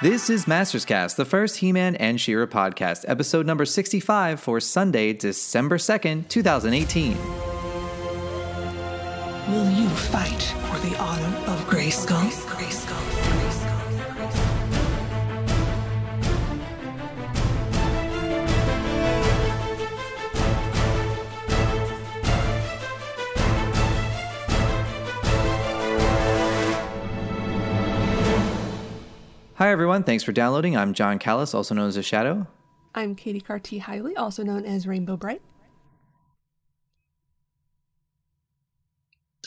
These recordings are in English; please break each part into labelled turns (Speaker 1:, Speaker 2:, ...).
Speaker 1: This is Masters Cast, the first He-Man and She-Ra podcast, episode number 65 for Sunday, December 2nd, 2018.
Speaker 2: Will you fight for the honor of Grayskull? Grayskull.
Speaker 1: Hi everyone, thanks for downloading. I'm Jon Kallis, also known as a Shadow.
Speaker 3: I'm Katie Carty Haile, also known as Rainbow Brite.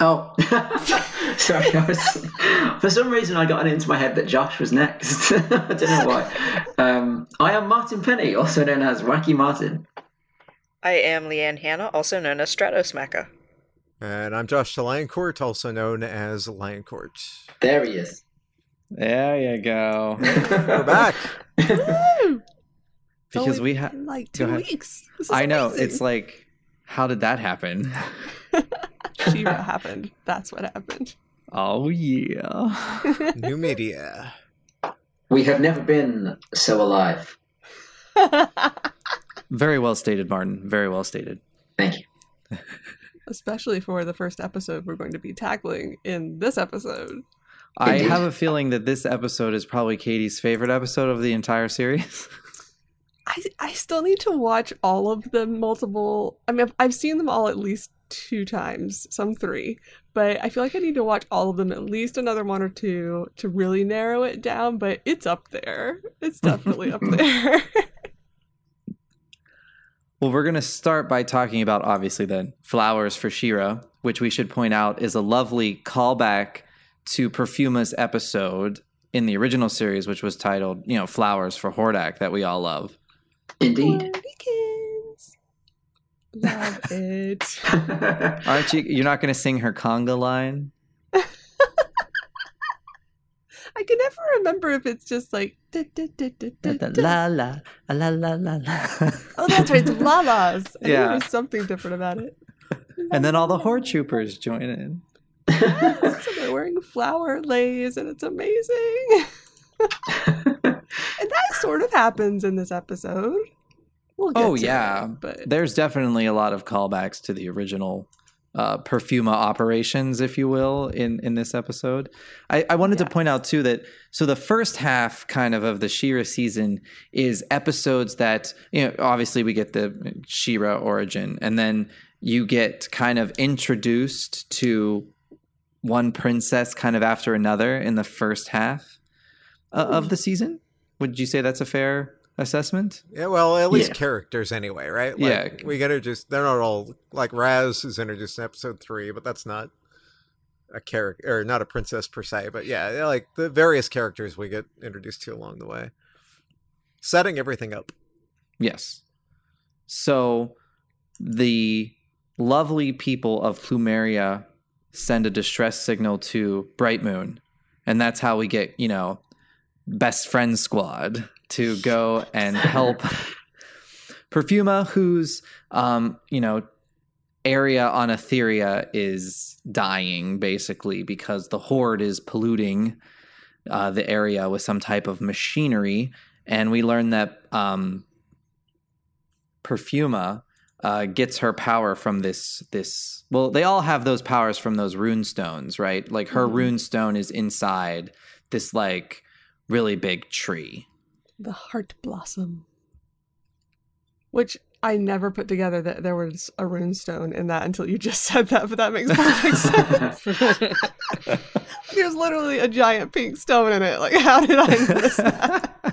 Speaker 4: Oh, sorry. I was, for some reason, I got it into my head that Josh was next. I don't know why. Um, I am Martin Penny, also known as Wacky Martin.
Speaker 5: I am Leanne Hannah, also known as Stratosmacker.
Speaker 6: And I'm Josh de Lioncourt, also known as Lioncourt.
Speaker 4: There he is.
Speaker 1: There you go.
Speaker 6: We're back.
Speaker 1: Because we have.
Speaker 3: like two weeks. This is
Speaker 1: I know.
Speaker 3: amazing.
Speaker 1: It's like, how did that happen?
Speaker 3: She-Ra happened. That's what happened.
Speaker 1: Oh, yeah.
Speaker 6: New media.
Speaker 4: We have never been so alive.
Speaker 1: Very well stated, Martin. Very well stated.
Speaker 4: Thank you.
Speaker 3: Especially for the first episode we're going to be tackling in this episode.
Speaker 1: I have a feeling that this episode is probably Katie's favorite episode of the entire series.
Speaker 3: I I still need to watch all of them multiple. I mean, I've, I've seen them all at least two times, some three, but I feel like I need to watch all of them at least another one or two to really narrow it down. But it's up there. It's definitely up there.
Speaker 1: Well, we're going to start by talking about obviously then Flowers for She-Ra, which we should point out is a lovely callback to Perfuma's episode in the original series, which was titled, you know, Flowers for Hordak that we all love.
Speaker 4: Indeed.
Speaker 3: Weekends. Love it.
Speaker 1: Aren't you? You're not going to sing her conga line?
Speaker 3: I can never remember if it's just like. "Da, da, da, da, da, da."
Speaker 1: La la la la la la.
Speaker 3: Oh, that's right. It's Lala's. I knew
Speaker 1: Yeah.
Speaker 3: there was something different about it.
Speaker 1: and then all the Horde Troopers join in.
Speaker 3: So they're wearing flower leis, and it's amazing. and that sort of happens in this episode. We'll get
Speaker 1: Oh,
Speaker 3: to
Speaker 1: yeah.
Speaker 3: it, but
Speaker 1: There's definitely a lot of callbacks to the original uh, Perfuma operations, if you will, in in this episode. I, I wanted to point out too that so the first half kind of of the She-Ra season is episodes that you know obviously we get the She-Ra origin, and then you get kind of introduced to one princess kind of after another in the first half uh, of the season. Would you say that's a fair assessment?
Speaker 6: Yeah, well, at least
Speaker 4: Yeah.
Speaker 6: characters anyway, right?
Speaker 1: Yeah.
Speaker 6: Like, We get introduced, they're not all, like Raz is introduced in episode three, but that's not a character, or not a princess per se, but yeah, like the various characters we get introduced to along the way. Setting everything up.
Speaker 1: Yes. So the lovely people of Plumeria send a distress signal to Bright Moon, and that's how we get, you know, best friend squad to go and help Perfuma, whose um, you know, area on Etheria is dying basically because the horde is polluting uh, the area with some type of machinery, and we learn that um, Perfuma uh, gets her power from this this. Well, they all have those powers from those rune stones, right? Like her
Speaker 3: Mhm.
Speaker 1: rune stone is inside this like really big tree.
Speaker 3: the heart blossom, which I never put together that there was a rune stone in that until you just said that, but that makes perfect sense. There's literally a giant pink stone in it. Like, how did I miss that?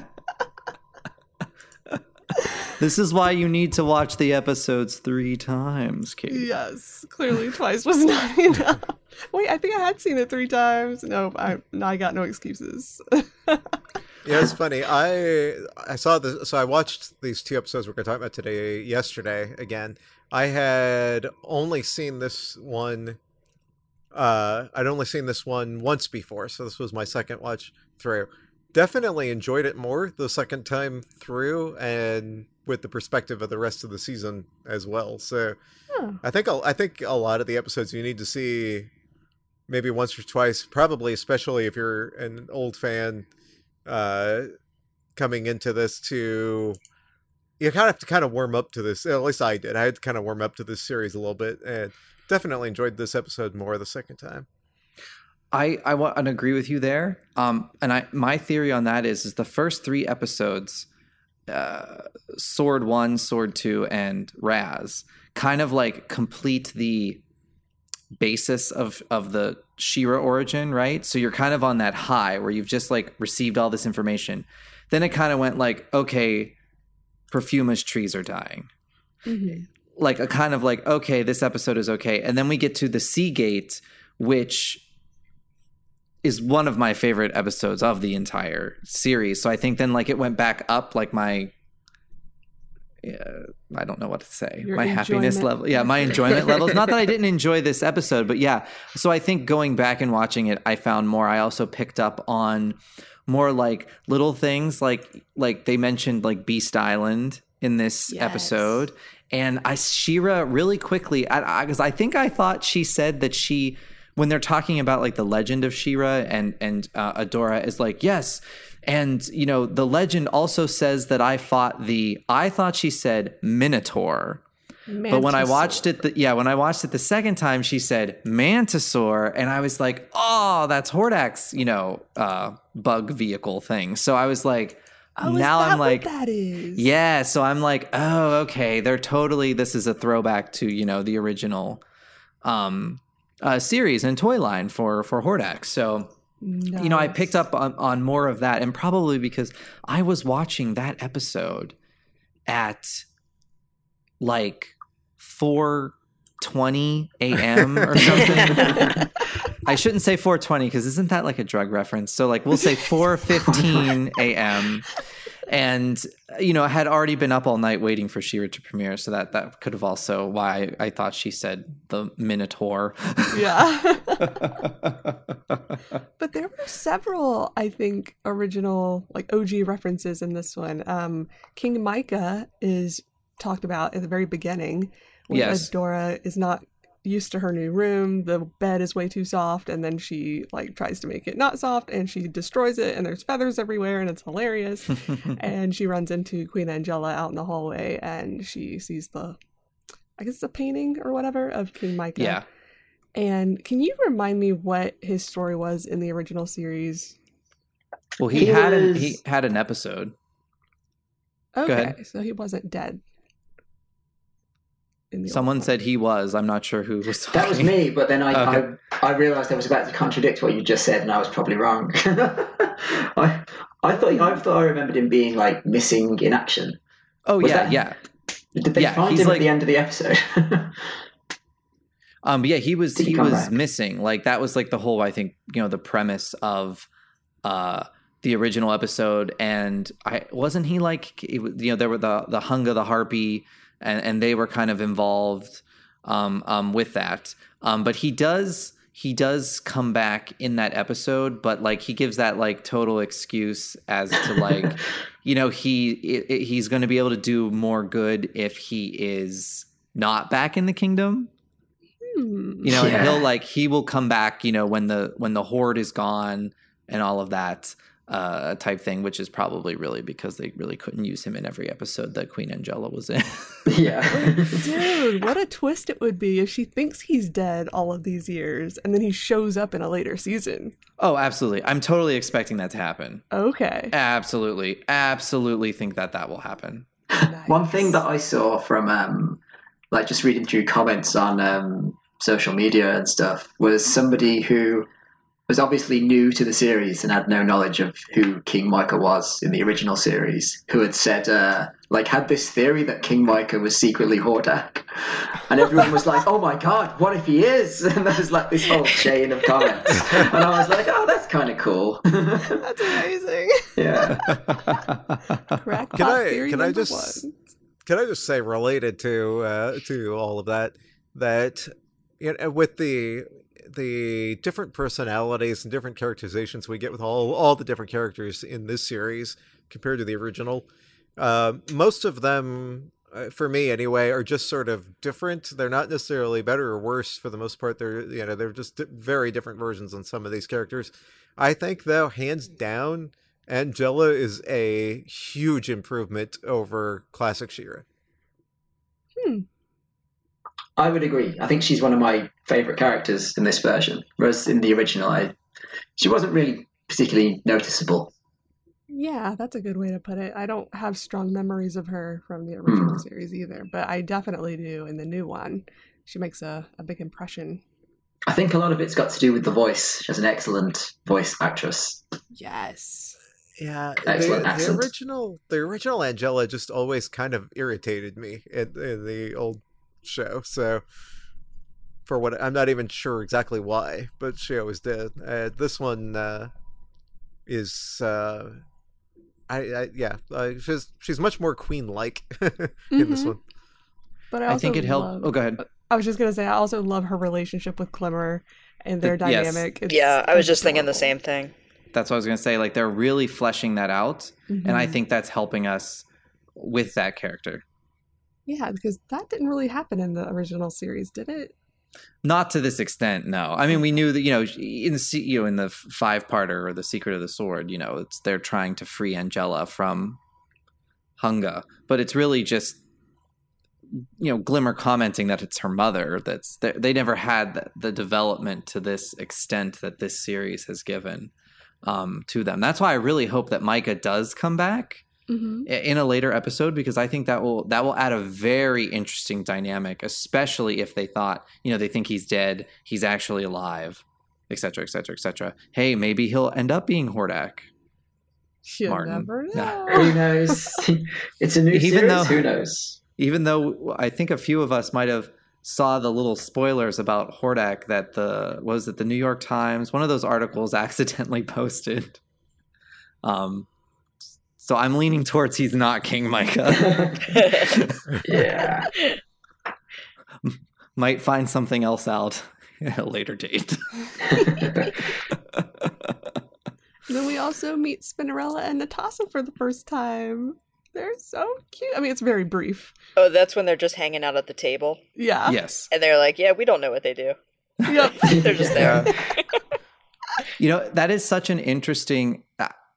Speaker 1: This is why you need to watch the episodes three times, Kate.
Speaker 3: yes, clearly twice was not enough. Wait, I think I had seen it three times. No, I, I got no excuses.
Speaker 6: Yeah, it's funny. I I saw this. So I watched these two episodes we're going to talk about today. Yesterday, again, I had only seen this one. Uh, I'd only seen this one once before, so this was my second watch through. Definitely enjoyed it more the second time through, and with the perspective of the rest of the season as well. So
Speaker 3: Huh.
Speaker 6: I think a- I think a lot of the episodes you need to see maybe once or twice, probably especially if you're an old fan uh, coming into this to you kind of have to kind of warm up to this. At least I did. I had to kind of warm up to this series a little bit, and definitely enjoyed this episode more the second time.
Speaker 1: I I want to agree with you there. Um, and I my theory on that is is the first three episodes, uh, Sword One, Sword Two, and Raz, kind of like complete the basis of of the She-Ra origin, right? So you're kind of on that high where you've just like received all this information. Then it kind of went like, okay, Perfuma's trees are dying.
Speaker 3: Mhm.
Speaker 1: Like a kind of like, okay, this episode is okay. And then we get to the Seagate, which is one of my favorite episodes of the entire series. So I think then like it went back up like my uh, I don't know what to say.
Speaker 3: Your
Speaker 1: my happiness level. Yeah, my enjoyment levels. Not that I didn't enjoy this episode, but yeah. So I think going back and watching it, I found more. I also picked up on more like little things like like they mentioned like Beast Island in this
Speaker 3: Yes.
Speaker 1: episode. And I Shira really quickly because I think I thought she said that she when they're talking about like the legend of She-Ra and and uh, Adora is like yes and you know the legend also says that I fought the I thought she said Minotaur but when I watched it, the, yeah, when I watched it the second time, she said Mantisaur, and I was like, "Oh, that's Hordak's, you know, uh, bug vehicle thing." So I was like,
Speaker 3: Oh,
Speaker 1: now I'm like,
Speaker 3: that is.
Speaker 1: yeah. So I'm like, oh, okay. They're totally. This is a throwback to you know the original um, uh, series and toy line for for Hordak. So you know, I picked up on, on more of that, and probably because I was watching that episode at like four twenty a.m. or something. I shouldn't say 420 because isn't that like a drug reference? So like we'll say 4:15 a.m. And you know, I had already been up all night waiting for She-Ra to premiere, so that that could have also why I, thought she said the Minotaur.
Speaker 3: Yeah. but there were several, I think, original like OG references in this one. Um, King Micah is talked about at the very beginning when
Speaker 1: Yes.
Speaker 3: Adora is not used to her new room. The bed is way too soft, and then she like tries to make it not soft, and she destroys it, and there's feathers everywhere, and it's hilarious. and she runs into Queen Angela out in the hallway, and she sees the, I guess, it's a painting or whatever of King Micah.
Speaker 1: yeah.
Speaker 3: And can you remind me what his story was in the original series?
Speaker 1: Well, he,
Speaker 4: He
Speaker 1: had an,
Speaker 4: was-
Speaker 1: he had an episode.
Speaker 3: Okay, so he wasn't dead. In the
Speaker 1: Someone said he was. I'm not sure who was talking.
Speaker 4: That was me, but then I,
Speaker 1: Okay.
Speaker 4: I, I realised I was about to contradict what you just said, and I was probably wrong. I, I thought I thought I remembered him being like missing in action.
Speaker 1: Oh
Speaker 4: Was
Speaker 1: yeah,
Speaker 4: that-
Speaker 1: yeah.
Speaker 4: Did they
Speaker 1: Yeah,
Speaker 4: find
Speaker 1: he's
Speaker 4: him
Speaker 1: like-
Speaker 4: at the end of the episode?
Speaker 1: Um, but yeah, he was
Speaker 4: Did he
Speaker 1: he was
Speaker 4: back?
Speaker 1: missing. Like that was like the whole I think you know the premise of uh the original episode. And I wasn't he like it you know there were the the Hunga the harpy and and they were kind of involved um um with that. Um, but he does he does come back in that episode, but like he gives that like total excuse as to like you know he i i- he's going to be able to do more good if he is not back in the kingdom
Speaker 3: Hmm.
Speaker 1: you know and he'll like he will come back you know when the when the horde is gone and all of that uh type thing which is probably really because they really couldn't use him in every episode that queen angela was in
Speaker 4: yeah.
Speaker 3: Dude, what a twist it would be if she thinks he's dead all of these years and then he shows up in a later season.
Speaker 1: oh absolutely i'm totally expecting that to happen
Speaker 3: Okay.
Speaker 1: absolutely absolutely think that that will happen
Speaker 4: One thing that I saw from um, like just reading through comments on um, social media and stuff was somebody who was obviously new to the series and had no knowledge of who King Micah was in the original series, who had said uh, like had this theory that King Micah was secretly Hordak, and everyone was like, "Oh my god, what if he is?" And there was like this whole chain of comments, and I was like, "Oh, that's kind of cool."
Speaker 3: That's amazing.
Speaker 4: yeah.
Speaker 3: Crackpot
Speaker 6: Can I- can I just-
Speaker 3: one.
Speaker 6: can I just say related to uh, to all of that that you know, with the the different personalities and different characterizations we get with all all the different characters in this series compared to the original, uh, most of them. Uh, for me, anyway, are just sort of different. They're not necessarily better or worse for the most part. They're you know they're just very different versions on some of these characters. I think though, hands down, Angela is a huge improvement over classic She-Ra.
Speaker 4: I would agree. I think she's one of my favorite characters in this version, whereas in the original, I she wasn't really particularly noticeable.
Speaker 3: Yeah, that's a good way to put it. I don't have strong memories of her from the original
Speaker 4: Hmm.
Speaker 3: series either, but I definitely do in the new one. She makes a, a big impression.
Speaker 4: I think a lot of it's got to do with the voice. She's an excellent voice actress.
Speaker 3: Yes.
Speaker 6: Yeah,
Speaker 4: Excellent
Speaker 6: the, the original the original Angela just always kind of irritated me in, in the old show. So for what I'm not even sure exactly why, but she always did. Uh, this one uh, is uh, I, I yeah, uh, she's she's much more queen like in this
Speaker 3: Mhm.
Speaker 6: one.
Speaker 3: But I,
Speaker 1: I think it helped.
Speaker 3: love-
Speaker 1: Oh, go ahead.
Speaker 3: I was just gonna say I also love her relationship with Glimmer and their
Speaker 1: The- yes.
Speaker 3: dynamic. It's
Speaker 5: yeah, I was just thinking the same thing.
Speaker 1: That's what I was gonna say. Like they're really fleshing that out, and I
Speaker 3: Mhm.
Speaker 1: think that's helping us with that character.
Speaker 3: Yeah, because that didn't really happen in the original series, did it?
Speaker 1: Not to this extent, no. I mean, we knew that you know in the you know in the five parter or the Secret of the Sword, you know, it's they're trying to free Angela from Hunga, but it's really just you know Glimmer commenting that it's her mother. That's they, they never had the, the development to this extent that this series has given um, to them. That's why I really hope that Micah does come back
Speaker 3: Mm-hmm.
Speaker 1: in a later episode because I think that will that will add a very interesting dynamic, especially if they thought you know they think he's dead, he's actually alive, etc., etc., etc. Hey, maybe he'll end up being Hordak.
Speaker 3: You
Speaker 1: Martin.
Speaker 3: never
Speaker 1: Nah.
Speaker 3: know.
Speaker 4: Who knows? it's a new
Speaker 1: Even
Speaker 4: series.
Speaker 1: though-
Speaker 4: Who knows?
Speaker 1: Even though I think a few of us might have saw the little spoilers about Hordak that the was it the New York Times one of those articles accidentally posted. Um, so I'm leaning towards he's not King Micah.
Speaker 4: yeah.
Speaker 1: Might find something else out at a later date.
Speaker 3: Then we also meet Spinnerella and Netossa for the first time. They're so cute. I mean, it's very brief.
Speaker 5: oh, that's when they're just hanging out at the table.
Speaker 3: Yeah.
Speaker 1: yes.
Speaker 5: And they're like, yeah, we don't know what they do.
Speaker 3: Yep.
Speaker 5: They're just there.
Speaker 1: You know, that is such an interesting.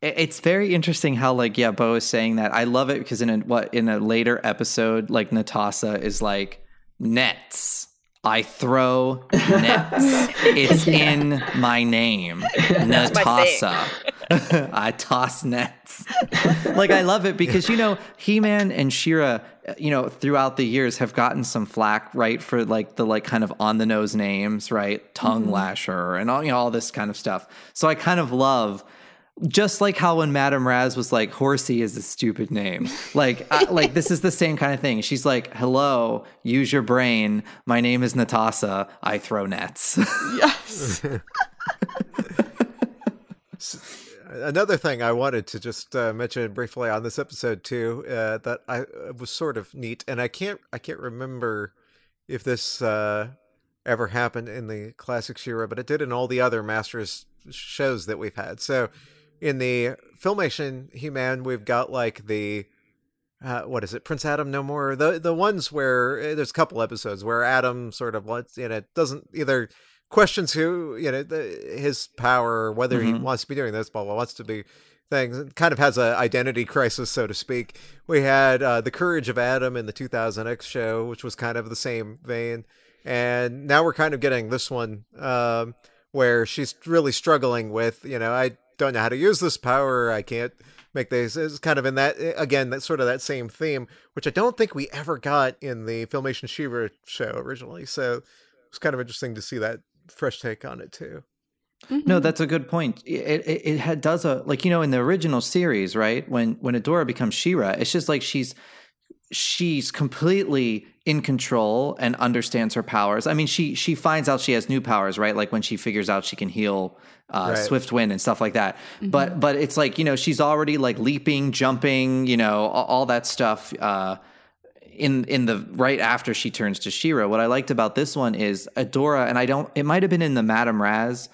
Speaker 1: It- it's very interesting how, like, yeah, Bow is saying that. I love it because in a what in a later episode, like Netossa is like nets. I throw nets. it's in my name,
Speaker 5: That's my thing.
Speaker 1: Netossa. I toss nets. like I love it because you know He-Man and She-Ra, you know, throughout the years have gotten some flack, right, for like the like kind of on the nose names, right, tongue mm-hmm. lasher and all you know all this kind of stuff. So I kind of love. Just like how when Madame Raz was like, "Horsey is a stupid name," like, I, like this is the same kind of thing. She's like, "Hello, use your brain. My name is Netossa. I throw nets."
Speaker 3: Yes.
Speaker 6: Another thing I wanted to just uh, mention briefly on this episode too uh, that I uh, was sort of neat, and I can't I can't remember if this uh, ever happened in the classic She-Ra, but it did in all the other Masters shows that we've had. So in the filmation He-Man, we've got like the uh, what is it, Prince Adam No More? The the ones where uh, there's a couple episodes where Adam sort of lets you know doesn't either questions who you know the, his power, or whether he
Speaker 1: Mhm.
Speaker 6: wants to be doing this, blah blah, wants to be things. It kind of has a identity crisis, so to speak. We had uh, the Courage of Adam in the 2000X show, which was kind of the same vein, and now we're kind of getting this one um, where she's really struggling with you know I don't know how to use this power, I can't make these it's kind of in that again that sort of that same theme which i don't think we ever got in the filmation She-Ra show originally so it's kind of interesting to see that fresh take on it too
Speaker 1: No, mm-hmm. that's a good point. It it, it had, does a like you know in the original series, right? When when Adora becomes She-Ra, it's just like she's she's completely in control and understands her powers. I mean, she she finds out she has new powers, right? Like when she figures out she can heal uh,
Speaker 6: Right.
Speaker 1: Swift Wind and stuff like that. But but it's like you know she's already like leaping, jumping, you know, all, all that stuff. Uh, in in the right after she turns to She-Ra. What I liked about this one is Adora, and I don't. It might have been in the Madam Raz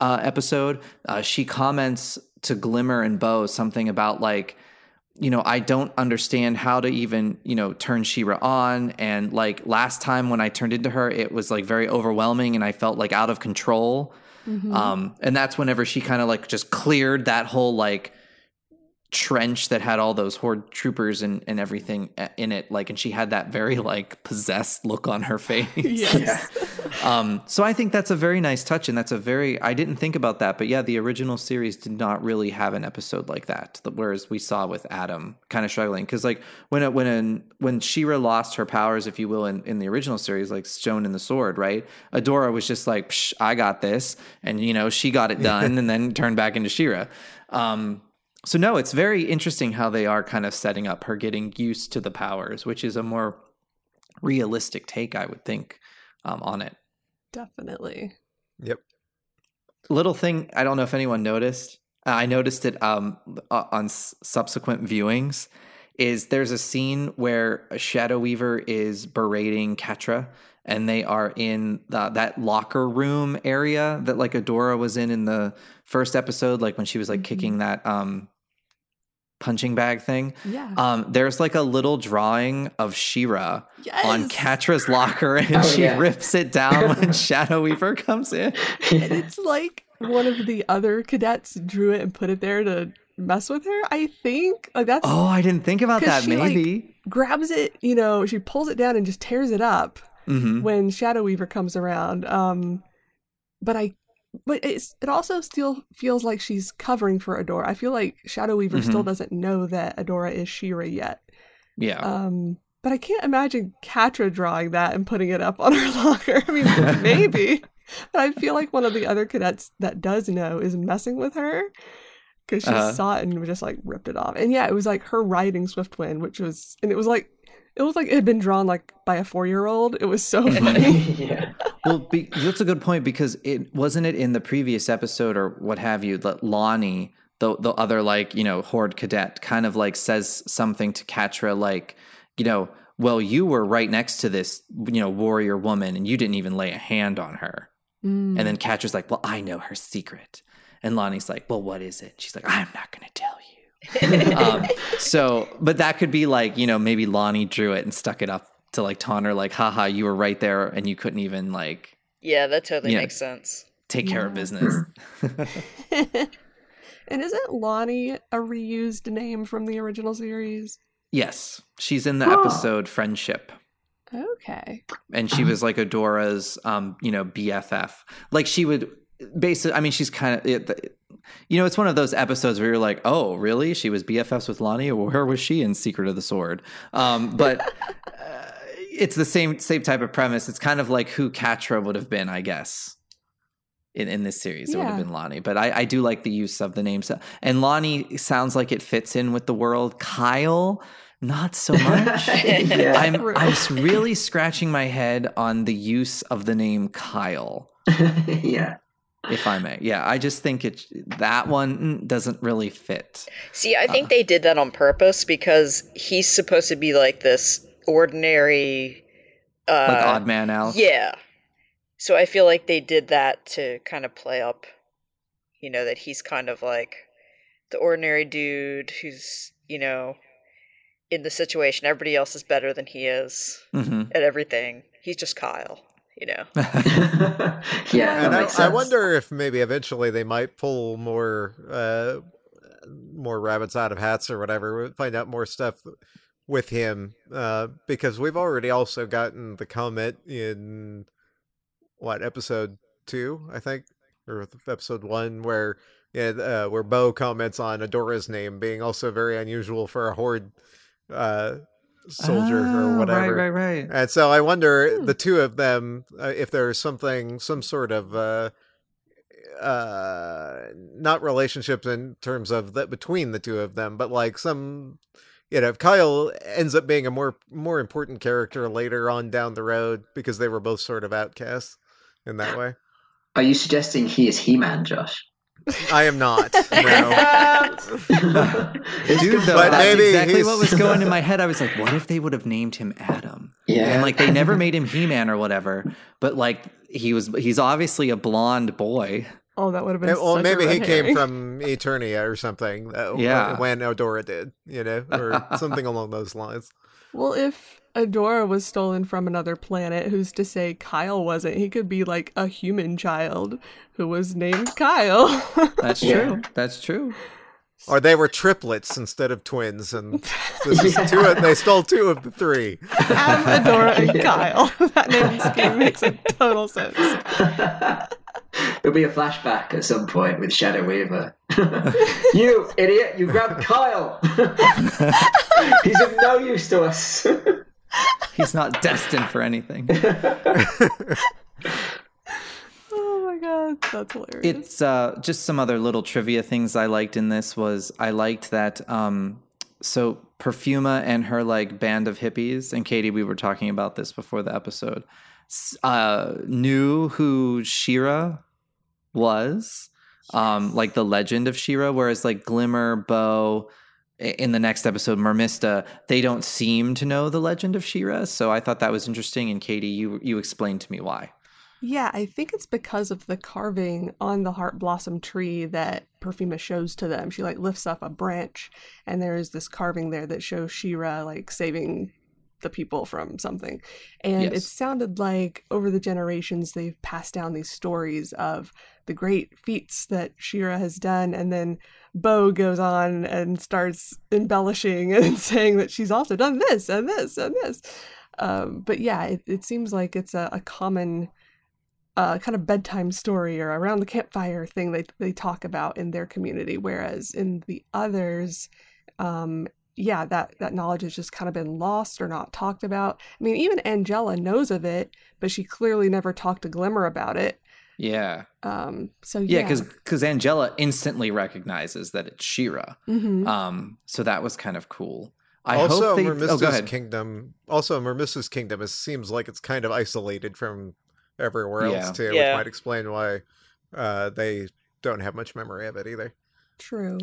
Speaker 1: uh, episode. Uh, she comments to Glimmer and Bow something about like, you know, I don't understand how to even you know turn She-Ra on, and like last time when I turned into her, it was like very overwhelming, and I felt like out of control.
Speaker 3: Mhm.
Speaker 1: Um, and that's whenever she kind of like just cleared that whole like trench that had all those horde troopers and, and everything in it like and she had that very like possessed look on her face.
Speaker 3: Yes.
Speaker 1: um so i think that's a very nice touch and that's a very i didn't think about that but yeah the original series did not really have an episode like that whereas we saw with adam kind of struggling because like when it, when an, when She-Ra lost her powers if you will in, in the original series like stone and the sword right? Adora was just like Psh, i got this and you know she got it done and then turned back into She-Ra um so no, it's very interesting how they are kind of setting up her getting used to the powers, which is a more realistic take, I would think, um, on it.
Speaker 3: Definitely.
Speaker 6: Yep.
Speaker 1: Little thing, I don't know if anyone noticed. uh, I noticed it um, uh, on s- subsequent viewings. Is there's a scene where a Shadow Weaver is berating Catra, and they are in the, that locker room area that like Adora was in in the first episode, like when she was like kicking that um, punching bag thing.
Speaker 3: Yeah.
Speaker 1: Um, there's like a little drawing of She-Ra
Speaker 3: yes.
Speaker 1: on Catra's locker, and
Speaker 4: Oh,
Speaker 1: she
Speaker 4: yeah.
Speaker 1: rips it down when Shadow Weaver comes in.
Speaker 3: and it's like one of the other cadets drew it and put it there to mess with her. I think like that's
Speaker 1: Oh, I didn't think about that.
Speaker 3: Maybe she, like, grabs it. You know, she pulls it down and just tears it up
Speaker 1: hmm
Speaker 3: when Shadow Weaver comes around. Um, but I. But it's it also still feels like she's covering for Adora. I feel like Shadow Weaver still doesn't know that Adora is She-Ra yet.
Speaker 1: Yeah.
Speaker 3: Um, but I can't imagine Catra drawing that and putting it up on her locker. I mean, maybe. But I feel like one of the other cadets that does know is messing with her because she
Speaker 1: Uh-huh.
Speaker 3: saw it and just like ripped it off. And yeah, it was like her riding Swiftwind, which was, and it was like, it was like it had been drawn like by a four year old. It was so funny.
Speaker 4: yeah.
Speaker 1: well, be, that's a good point because it wasn't it in the previous episode or what have you that Lonnie, the the other like you know horde cadet, kind of like says something to Catra like, you know, well, you were right next to this you know warrior woman and you didn't even lay a hand on her.
Speaker 3: Mm.
Speaker 1: And then Catra's like, well, I know her secret. And Lonnie's like, well, what is it? She's like, I'm not going to tell you. um, so, but that could be like, you know, maybe Lonnie drew it and stuck it up to like taunt her, like, haha, you were right there and you couldn't even like
Speaker 5: Yeah, that totally
Speaker 1: Yeah.
Speaker 5: makes sense.
Speaker 1: take care of business.
Speaker 3: and isn't Lonnie a reused name from the original series?
Speaker 1: yes, she's in the
Speaker 4: Oh.
Speaker 1: episode Friendship.
Speaker 3: Okay.
Speaker 1: and she was like Adora's, um, you know, BFF. Like she would basically. I mean, she's kind of, it, you know, it's one of those episodes where you're like, oh, really? She was BFFs with Lonnie, where was she in Secret of the Sword? Um, but uh, it's the same same type of premise. It's kind of like who Catra would have been, I guess. In, in this series, it would have been Lonnie, but I, I do like the use of the names. And Lonnie sounds like it fits in with the world. Kyle, not so much.
Speaker 4: yeah.
Speaker 1: I'm I'm really scratching my head on the use of the name Kyle,
Speaker 4: yeah.
Speaker 1: If I may. Yeah, I just think it that one mm, doesn't really fit.
Speaker 5: See, I think they did that on purpose because he's supposed to be like this ordinary. Uh,
Speaker 1: Like odd man out.
Speaker 5: Yeah. So I feel like they did that to kind of play up, you know, that he's kind of like the ordinary dude who's, you know, in the situation. Everybody else is better than he is
Speaker 1: hmm
Speaker 5: at everything. He's just Kyle, you know.
Speaker 4: yeah.
Speaker 6: And I, I wonder if maybe eventually they might pull more uh, more rabbits out of hats or whatever, find out more stuff with him uh, because we've already also gotten the comment in what episode two, I think, or episode one, where yeah, uh, where Bow comments on Adora's name being also very unusual for a horde uh, soldier or
Speaker 1: Ah,
Speaker 6: whatever.
Speaker 1: Right, right, right.
Speaker 6: And so I wonder
Speaker 3: Hmm.
Speaker 6: the two of them uh, if there's something some sort of uh uh not relationships in terms of that between the two of them but like some you know if Kyle ends up being a more more important character later on down the road because they were both sort of outcasts in that way.
Speaker 4: Are you suggesting he is He-Man, Josh?
Speaker 6: I am not. No.
Speaker 1: Dude, though,
Speaker 6: But
Speaker 1: that's
Speaker 6: maybe
Speaker 1: exactly
Speaker 6: he's-
Speaker 1: what was going in my head. I was like, what if they would have named him Adam?
Speaker 4: yeah.
Speaker 1: And like they never made him He-Man or whatever, but like he was he's obviously a blonde boy.
Speaker 3: Oh, that would have been.
Speaker 6: Well,
Speaker 3: such a
Speaker 6: maybe he
Speaker 3: red
Speaker 6: came from Eternia or something. uh,
Speaker 1: Yeah.
Speaker 6: when Adora did, you know, or something along those lines.
Speaker 3: Well, if Adora was stolen from another planet, who's to say Kyle wasn't? He could be like a human child who was named Kyle.
Speaker 1: That's
Speaker 4: Yeah.
Speaker 1: true. That's true.
Speaker 6: Or they were triplets instead of twins, and this is two. Of, they stole two of the three.
Speaker 3: Adam, Adora, and Kyle. that name scheme makes a total sense.
Speaker 4: It'll be a flashback at some point with Shadow Weaver. you idiot! You grabbed Kyle. He's of no use to us.
Speaker 1: He's not destined for anything.
Speaker 3: Oh my god, that's hilarious.
Speaker 1: It's uh, just some other little trivia things I liked in this was I liked that um, so Perfuma and her like band of hippies and Katie we were talking about this before the episode uh, knew who She-Ra was um, like the legend of She-Ra whereas like Glimmer Bow i- in the next episode Mermista they don't seem to know the legend of She-Ra so I thought that was interesting and Katie you you explained to me why
Speaker 3: Yeah, I think it's because of the carving on the heart blossom tree that Perfuma shows to them. She like lifts up a branch and there is this carving there that shows She-Ra like saving the people from something. And it sounded like over the generations they've passed down these stories of the great feats that She-Ra has done and then Bow goes on and starts embellishing and saying that she's also done this and this and this. Um, but yeah, it, it seems like it's a, a common uh, kind of bedtime story or around the campfire thing they they talk about in their community. Whereas in the others, um, yeah, that that knowledge has just kind of been lost or not talked about. I mean, even Angela knows of it, but she clearly never talked to Glimmer about it.
Speaker 1: yeah
Speaker 3: Um, so
Speaker 1: Yeah,
Speaker 3: yeah,
Speaker 1: because Angela instantly recognizes that it's She-Ra.
Speaker 3: Mhm.
Speaker 1: Um, so that was kind of cool. I
Speaker 6: also,
Speaker 1: hope they.
Speaker 6: Mermista's
Speaker 1: Oh,
Speaker 6: kingdom. Also, Mermista's kingdom is, seems like it's kind of isolated from everywhere else
Speaker 1: Yeah.
Speaker 6: too,
Speaker 5: Yeah.
Speaker 6: which might explain why uh, they don't have much memory of it either.
Speaker 3: true.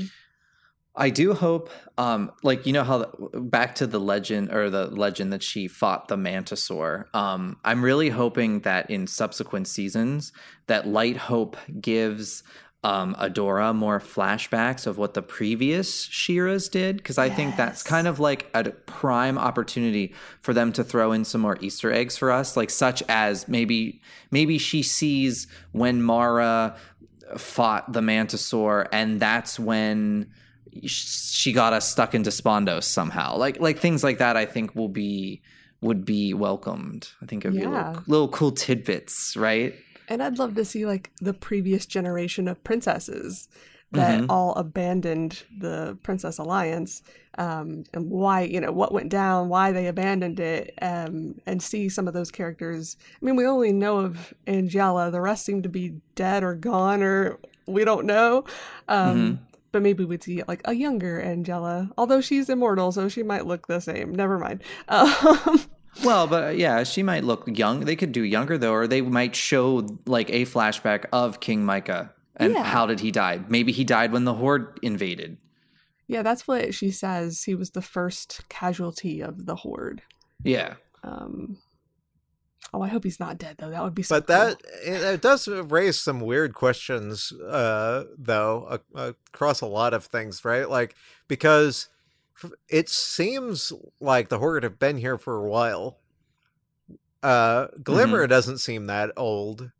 Speaker 1: I do hope, um, like you know how the, back to the legend or the legend that she fought the Mantisaur. Um, I'm really hoping that in subsequent seasons, that Light Hope gives um, Adora more flashbacks of what the previous She-Ras did, because I think that's kind of like a prime opportunity for them to throw in some more Easter eggs for us, like such as maybe maybe she sees when Mara fought the Mantisaur, and that's when she got us stuck into Spondos somehow. Like like things like that, I think will be would be welcomed. I think it'd be
Speaker 3: Yeah.
Speaker 1: little, little cool tidbits, right?
Speaker 3: And I'd love to see like the previous generation of princesses that
Speaker 1: Mhm.
Speaker 3: all abandoned the Princess Alliance, um, and why you know what went down, why they abandoned it, um, and see some of those characters. I mean, we only know of Angela; the rest seem to be dead or gone, or we don't know. Um,
Speaker 1: Mhm.
Speaker 3: But maybe we'd see like a younger Angela, although she's immortal, so she might look the same. Never mind. Um,
Speaker 1: Well, but uh, yeah, she might look young. They could do younger though, or they might show like a flashback of King Micah and
Speaker 3: Yeah.
Speaker 1: how did he die? Maybe he died when the Horde invaded.
Speaker 3: yeah, that's what she says. He was the first casualty of the horde.
Speaker 1: Yeah.
Speaker 3: Um, oh, I hope he's not dead though. That would be so.
Speaker 6: But that it, it does raise some weird questions, uh, though, across a lot of things, right? Like because it seems like the horde have been here for a while. Uh, Glimmer doesn't seem that old,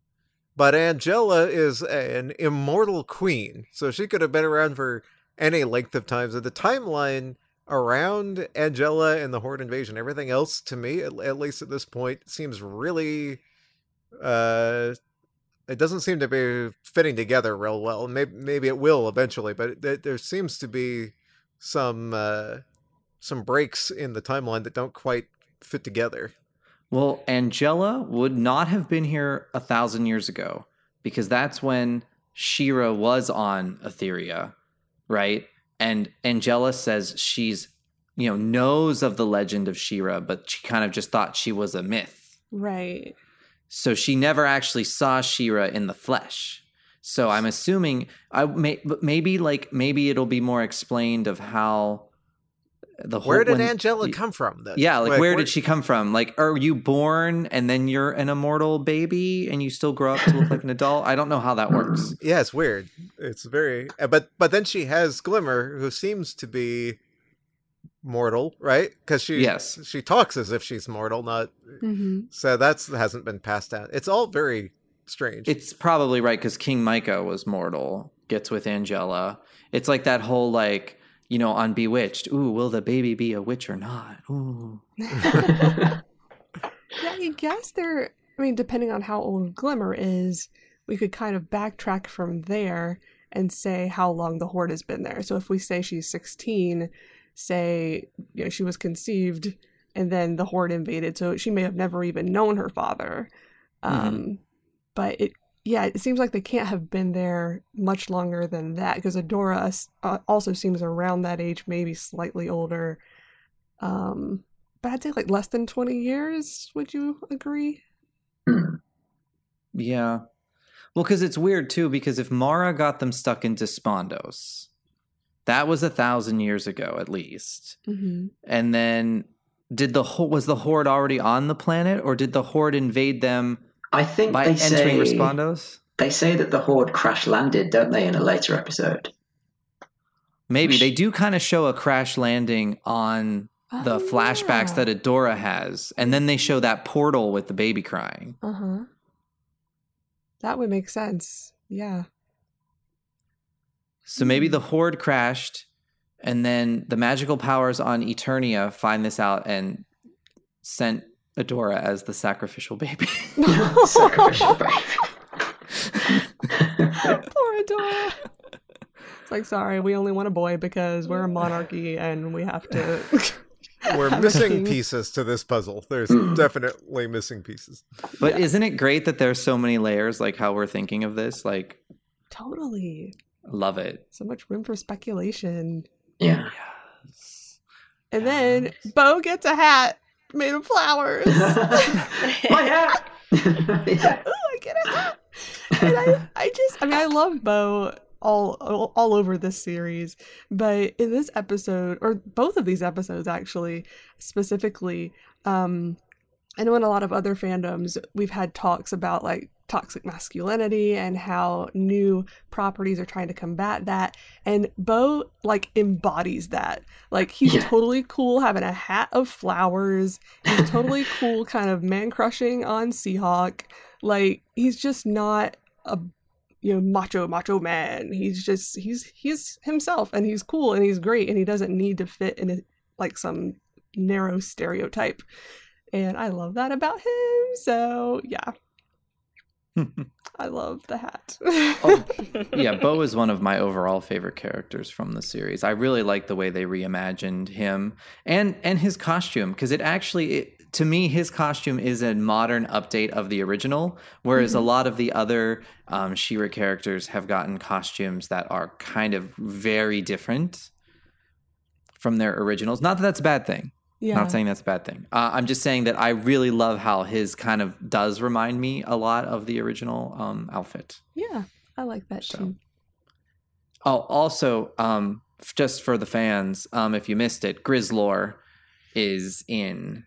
Speaker 6: but Angela is an immortal queen, so she could have been around for any length of time. So the timeline around Angela and the Horde invasion, everything else to me, at, at least at this point, seems really uh it doesn't seem to be fitting together real well. Maybe maybe it will eventually, but th- there seems to be some uh some breaks in the timeline that don't quite fit together.
Speaker 1: Well, Angela would not have been here a thousand years ago because that's when She-Ra was on Etheria, right? And Angela says she's, you know, knows of the legend of She-Ra, but she kind of just thought she was a myth.
Speaker 3: right.
Speaker 1: So she never actually saw She-Ra in the flesh. So I'm assuming I may, maybe like maybe it'll be more explained of how the whole
Speaker 6: Where did
Speaker 1: when-
Speaker 6: Angela come from then?
Speaker 1: yeah, like, where, did she come from? Like, are you born and then you're an immortal baby and you still grow up to look like an adult? I don't know how that works.
Speaker 6: Yeah, it's weird. It's very uh, but but then she has Glimmer who seems to be mortal, right? Cuz she
Speaker 1: Yes.
Speaker 6: she talks as if she's mortal, not
Speaker 3: hmm
Speaker 6: so that's hasn't been passed down. It's all very strange.
Speaker 1: It's probably right because King Micah was mortal gets with Angela. It's like that whole like you know on Bewitched. Ooh, will the baby be a witch or not? Ooh.
Speaker 3: Yeah, I guess they're. I mean, depending on how old Glimmer is, we could kind of backtrack from there and say how long the horde has been there. So if we say she's 16, say you know she was conceived and then the horde invaded, so she may have never even known her father. Um, But it, yeah, it seems like they can't have been there much longer than that because Adora uh, also seems around that age, maybe slightly older. Um, but I'd say like less than 20 years. Would you agree?
Speaker 1: Yeah. Well, because it's weird too, because if Mara got them stuck into Spondos, that was a thousand years ago at least.
Speaker 3: Mm-hmm.
Speaker 1: And then did the ho- was the horde already on the planet, or did the horde invade them
Speaker 4: I think
Speaker 1: by
Speaker 4: they
Speaker 1: entering
Speaker 4: say
Speaker 1: Despondos?
Speaker 4: they say that the horde crash landed, don't they, in a later episode?
Speaker 1: Maybe they do kind of show a crash landing on the
Speaker 3: Oh,
Speaker 1: flashbacks that Adora has, and then they show that portal with the baby crying.
Speaker 3: Uh huh. That would make sense. Yeah.
Speaker 1: So maybe the horde crashed, and then the magical powers on Eternia find this out and sent Adora as the sacrificial baby.
Speaker 4: Sacrificial baby.
Speaker 3: Poor Adora. It's like, sorry, we only want a boy because we're a monarchy and we have to.
Speaker 6: We're missing pieces to this puzzle. There's definitely missing pieces.
Speaker 1: but isn't it great that there's so many layers, like how we're thinking of this? Like,
Speaker 3: totally.
Speaker 1: love it.
Speaker 3: So much room for speculation.
Speaker 4: yeah.
Speaker 1: Yes.
Speaker 3: And then Bow gets a hat made of flowers.
Speaker 4: My hat. yeah.
Speaker 3: Ooh, I get a hat. And I, I just, I mean, I love Bow all, all all over this series, but in this episode, or both of these episodes actually, specifically, um, I know in a lot of other fandoms we've had talks about like toxic masculinity and how new properties are trying to combat that, and Bow like embodies that. Like he's
Speaker 4: Yeah.
Speaker 3: totally cool having a hat of flowers. He's totally cool, kind of man crushing on Seahawk. Like he's just not a you know macho macho man. He's just he's he's himself and he's cool and he's great and he doesn't need to fit in a, like some narrow stereotype. And I love that about him. So yeah, I love the hat.
Speaker 1: Oh, yeah, Bow is one of my overall favorite characters from the series. I really like the way they reimagined him and and his costume because it actually it, to me his costume is a modern update of the original, whereas a lot of the other um, She-Ra characters have gotten costumes that are kind of very different from their originals. Not that that's a bad thing.
Speaker 3: Yeah.
Speaker 1: Not saying that's a bad thing. Uh, I'm just saying that I really love how his kind of does remind me a lot of the original um, outfit.
Speaker 3: yeah, I like that
Speaker 1: So.
Speaker 3: too.
Speaker 1: Oh, also, um, just for the fans, um, if you missed it, Grizzlor is in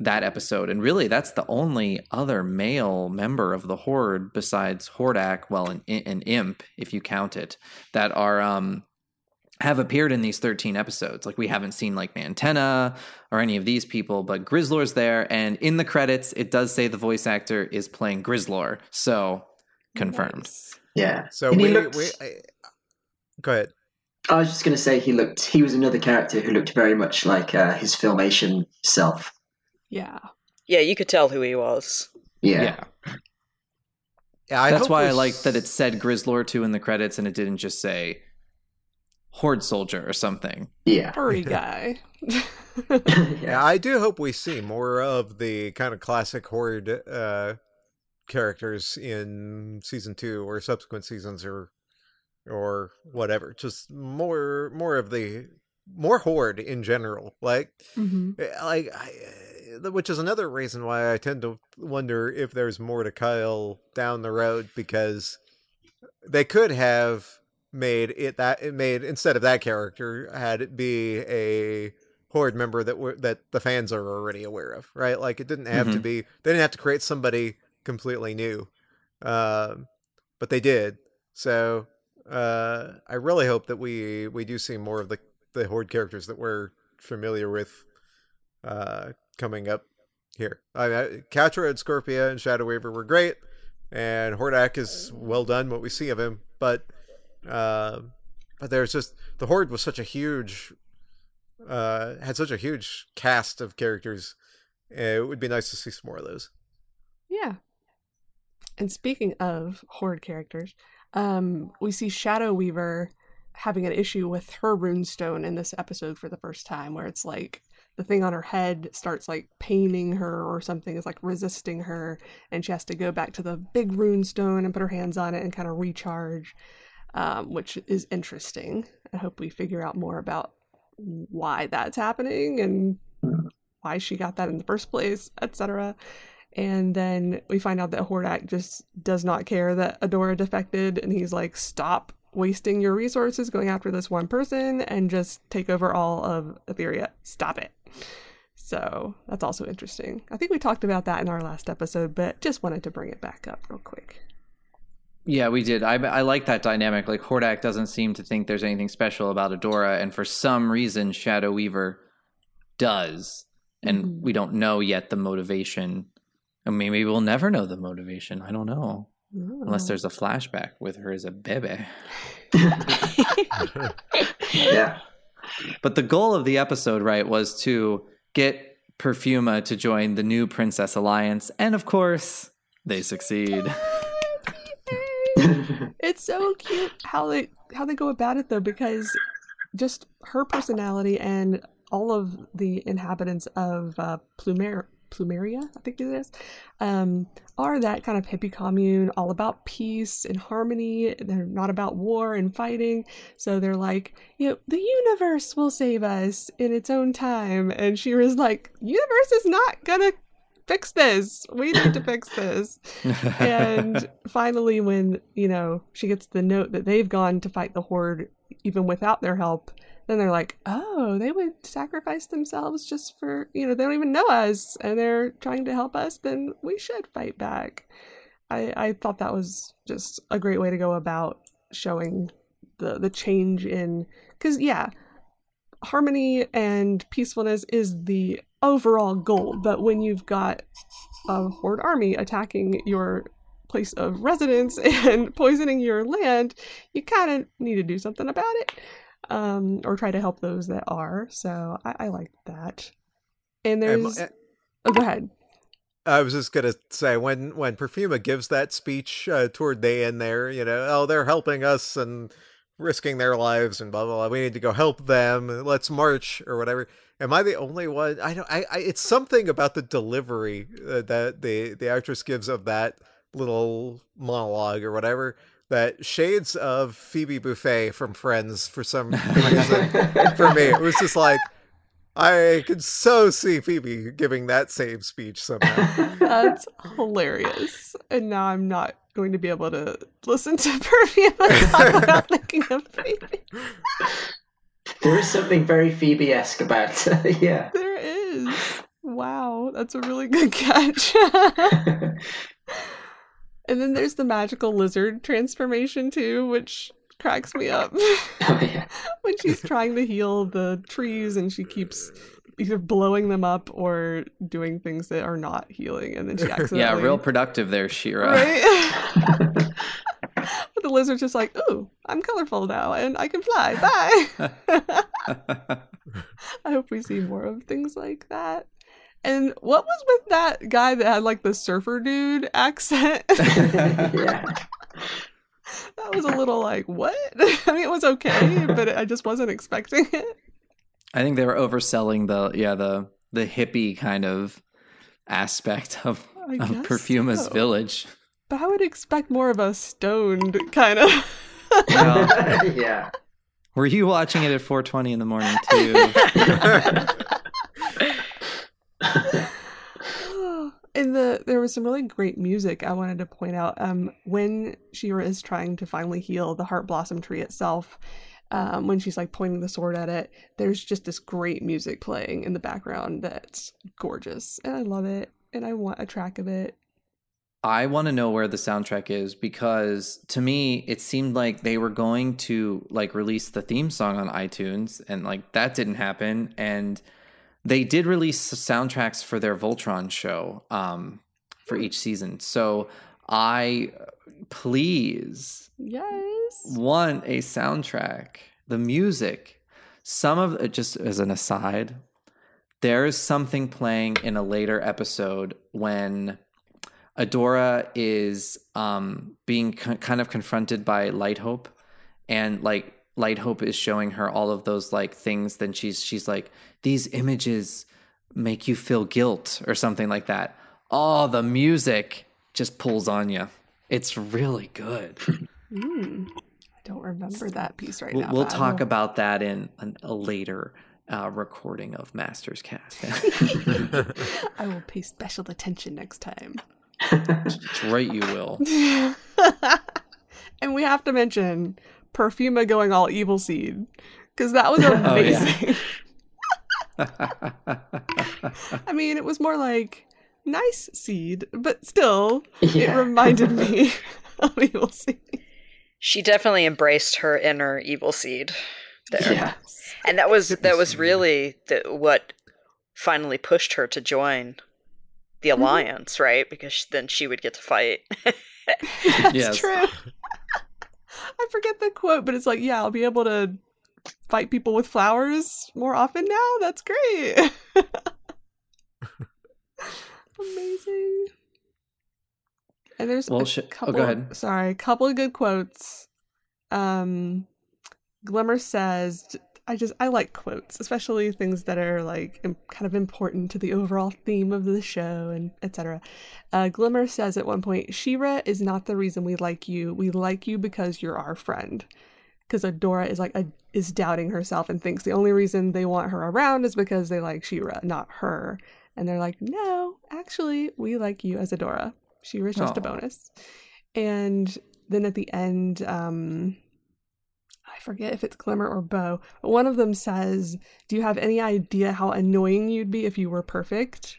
Speaker 1: that episode, and really, that's the only other male member of the Horde besides Hordak, well, an, an imp, if you count it, that are um have appeared in these 13 episodes. Like we haven't seen like Mantenna or any of these people, but Grizzlor's there, and in the credits, it does say the voice actor is playing Grizzlor, so confirmed.
Speaker 3: Nice.
Speaker 4: Yeah.
Speaker 6: So
Speaker 4: he
Speaker 6: we,
Speaker 4: looked-
Speaker 6: we I, go ahead.
Speaker 4: I was just going to say he looked. He was another character who looked very much like uh, his filmation self.
Speaker 3: Yeah.
Speaker 5: Yeah, you could tell who he was.
Speaker 4: Yeah.
Speaker 1: yeah.
Speaker 6: Yeah, I
Speaker 1: That's why
Speaker 6: we
Speaker 1: I like that it said Grizzlor too in the credits and it didn't just say Horde Soldier or something.
Speaker 4: Yeah.
Speaker 3: Furry guy.
Speaker 6: Yeah, I do hope we see more of the kind of classic horde uh, characters in season two or subsequent seasons or or whatever. Just more more of the more horde in general. Like
Speaker 3: hmm
Speaker 6: Eh, like I, uh, which is another reason why I tend to wonder if there's more to Kyle down the road because they could have made it that it made instead of that character had it be a horde member that were that the fans are already aware of right? Like it didn't have to
Speaker 1: Mhm.
Speaker 6: be they didn't have to create somebody completely new um but they did. So uh i really hope that we we do see more of the the horde characters that we're familiar with uh coming up here. I mean Catra and scorpia and Shadow Weaver were great and hordak is well done what we see of him but Uh, but there's just the horde was such a huge, uh, had such a huge cast of characters. It would be nice to see some more of those.
Speaker 3: Yeah. And speaking of horde characters, um, we see Shadow Weaver having an issue with her runestone in this episode for the first time, where it's like the thing on her head starts like paining her or something is like resisting her, and she has to go back to the big runestone and put her hands on it and kind of recharge, um, which is interesting. I hope we figure out more about why that's happening and why she got that in the first place, etc. And then we find out that Hordak just does not care that Adora defected, and he's like, "Stop wasting your resources going after this one person, and just take over all of Etheria. Stop it." So that's also interesting. I think we talked about that in our last episode, but just wanted to bring it back up real quick.
Speaker 1: Yeah, we did. I I like that dynamic. Like Hordak doesn't seem to think there's anything special about Adora, and for some reason, Shadow Weaver does, and
Speaker 3: Mhm.
Speaker 1: we don't know yet the motivation. I mean, maybe we'll never know the motivation. I don't know, unless
Speaker 3: Oh.
Speaker 1: there's a flashback with her as a baby.
Speaker 4: yeah.
Speaker 1: But the goal of the episode, right, was to get Perfuma to join the new Princess Alliance, and of course, they succeed.
Speaker 3: it's so cute how they how they go about it though because just her personality and all of the inhabitants of uh, Plumer Plumeria, I think it is, um, are that kind of hippie commune, all about peace and harmony. They're not about war and fighting. So they're like, you know, the universe will save us in its own time. And She-Ra's like, universe is not gonna fix this. We need to fix this and finally when you know she gets the note that they've gone to fight the horde even without their help then they're like oh they would sacrifice themselves just for you know they don't even know us and they're trying to help us then we should fight back i i thought that was just a great way to go about showing the the change in because yeah harmony and peacefulness is the overall goal but when you've got a horde army attacking your place of residence and poisoning your land, you kind of need to do something about it, um, or try to help those that are. So I, I like that. And
Speaker 6: And-
Speaker 3: there's, oh, go ahead.
Speaker 6: I was just gonna say when when Perfuma gives that speech uh, toward the end there, you know, oh they're helping us and risking their lives and blah blah blah. We need to go help them. Let's march or whatever. Am I the only one? I don't. I, I it's something about the delivery uh, that the the actress gives of that little monologue or whatever that shades of Phoebe Buffay from Friends for some reason. for me, it was just like. I could so see Phoebe giving that same speech somehow.
Speaker 3: That's hilarious. And now I'm not going to be able to listen to Perfuma talk without thinking of Phoebe.
Speaker 4: There is something very Phoebe-esque about it. yeah.
Speaker 3: There is. Wow, that's a really good catch. and then there's the magical lizard transformation too, which cracks me up.
Speaker 4: Oh yeah.
Speaker 3: when she's trying to heal the trees and she keeps either blowing them up or doing things that are not healing and then she accidentally
Speaker 1: yeah, real productive there, She-Ra.
Speaker 3: right but the lizard's just like ooh i'm colorful now and i can fly bye i hope we see more of things like that and what was with that guy that had like the surfer dude accent
Speaker 4: yeah.
Speaker 3: that was a little like what i mean it was okay but i just wasn't expecting it
Speaker 1: I think they were overselling the yeah the the hippie kind of aspect of, of Perfuma's
Speaker 3: so.
Speaker 1: village.
Speaker 3: But I would expect more of a stoned kind of.
Speaker 1: Well,
Speaker 4: yeah.
Speaker 1: were you watching it at 4:20 in the morning too?
Speaker 3: In the there was some really great music I wanted to point out. Um, when She-Ra is trying to finally heal the heart blossom tree itself, um, when she's like pointing the sword at it, there's just this great music playing in the background that's gorgeous, and I love it, and I want a track of it.
Speaker 1: I want to know where the soundtrack is because to me it seemed like they were going to like release the theme song on iTunes and like that didn't happen and they did release soundtracks for their Voltron show um for each season. So I please
Speaker 3: Yes.
Speaker 1: want a soundtrack. The music, some of it, just as an aside, there's something playing in a later episode when Adora is um, being k- kind of confronted by Light Hope, and like Light Hope is showing her all of those like things. Then she's she's like, these images make you feel guilt or something like that. Oh, the music just pulls on you. It's really good.
Speaker 3: Mm. I don't remember that piece right
Speaker 1: We'll,
Speaker 3: now.
Speaker 1: we'll talk about that in an, a later uh, recording of Masters Cast.
Speaker 3: I will pay special attention next time.
Speaker 1: That's right, you will.
Speaker 3: and we have to mention Perfuma going all evil seed because that was
Speaker 1: Oh, yeah.
Speaker 3: amazing. I mean, it was more like nice seed, but still, it reminded me of evil seed.
Speaker 5: She definitely embraced her inner evil seed there.
Speaker 4: Yeah.
Speaker 5: And that was that was really the, what finally pushed her to join the
Speaker 3: Mm-hmm.
Speaker 5: alliance, right? Because then she would get to fight.
Speaker 3: That's
Speaker 1: Yes.
Speaker 3: true. I forget the quote, but it's like, yeah, I'll be able to fight people with flowers more often now. That's great. Amazing. And there's
Speaker 1: Well,
Speaker 3: a
Speaker 1: sh- oh, go ahead.
Speaker 3: Sorry, a couple of good quotes. Um, Glimmer says, "I just I like quotes, especially things that are like im- kind of important to the overall theme of the show and etc." Uh, Glimmer says at one point, "She-Ra is not the reason we like you. We like you because you're our friend." Because Adora is like a, is doubting herself and thinks the only reason they want her around is because they like She-Ra, not her. And they're like, "No, actually, we like you as Adora. She-Ra's just a bonus." And then at the end, um, I forget if it's Glimmer or Bow, but one of them says, "Do you have any idea how annoying you'd be if you were perfect?"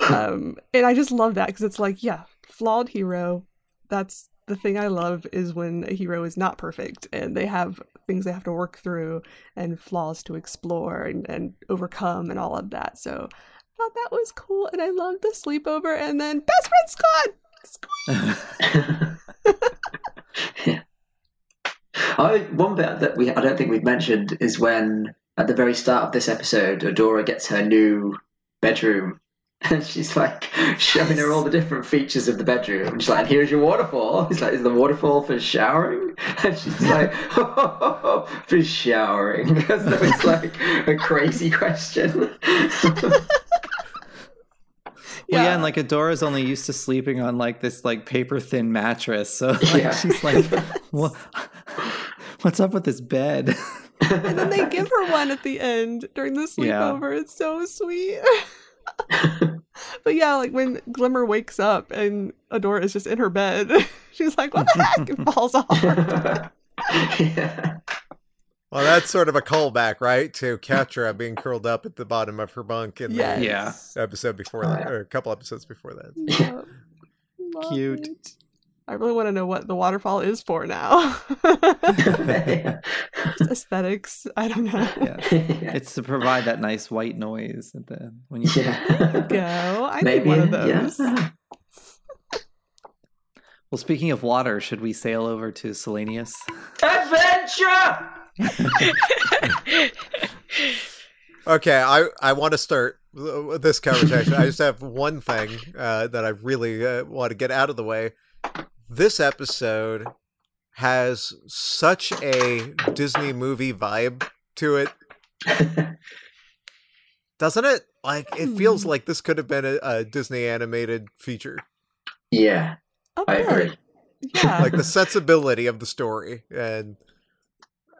Speaker 3: um, and I just love that because it's like, yeah, flawed hero. That's the thing I love is when a hero is not perfect and they have things they have to work through and flaws to explore and, and overcome and all of that. So I thought that was cool, and I loved the sleepover. And then best friend squad.
Speaker 4: yeah. I, one bit that we I don't think we've mentioned is when at the very start of this episode, Adora gets her new bedroom. And she's like showing her all the different features of the bedroom. And she's like, here's your waterfall. He's like, is the waterfall for showering? And she's like, for showering. Because that was like a crazy question.
Speaker 1: Well, yeah,
Speaker 3: Yeah.
Speaker 1: and like Adora's only used to sleeping on like this like paper thin mattress, so like,
Speaker 4: Yeah.
Speaker 1: she's like, what, "What's up with this bed?"
Speaker 3: And then they give her one at the end during the
Speaker 1: Yeah.
Speaker 3: sleepover. It's so sweet. but yeah, like when Glimmer wakes up and Adora is just in her bed, she's like, "What the heck?" and falls off.
Speaker 4: yeah.
Speaker 6: Well, that's sort of a callback, right, to Catra being curled up at the bottom of her bunk in
Speaker 3: Yes.
Speaker 6: the episode before
Speaker 4: Oh,
Speaker 6: that,
Speaker 4: yeah.
Speaker 6: or a couple episodes before that.
Speaker 3: Yep. Love
Speaker 1: Cute.
Speaker 3: it. I really want to know what the waterfall is for now. Just aesthetics. I don't know.
Speaker 1: yeah, it's to provide that nice white noise at the when you.
Speaker 4: Yeah.
Speaker 3: Go. I
Speaker 4: Maybe,
Speaker 3: need one of those.
Speaker 4: yeah.
Speaker 1: Well, speaking of water, should we sail over to Salineas?
Speaker 4: Adventure!
Speaker 6: Okay, I I want to start this conversation. I just have one thing uh, that I really uh, want to get out of the way. This episode has such a Disney movie vibe to it, doesn't it? Like it feels
Speaker 3: Hmm.
Speaker 6: like this could have been a, a Disney animated feature.
Speaker 4: yeah,
Speaker 3: A
Speaker 4: I
Speaker 3: bit.
Speaker 4: agree.
Speaker 3: Yeah.
Speaker 6: Like the sensibility of the story and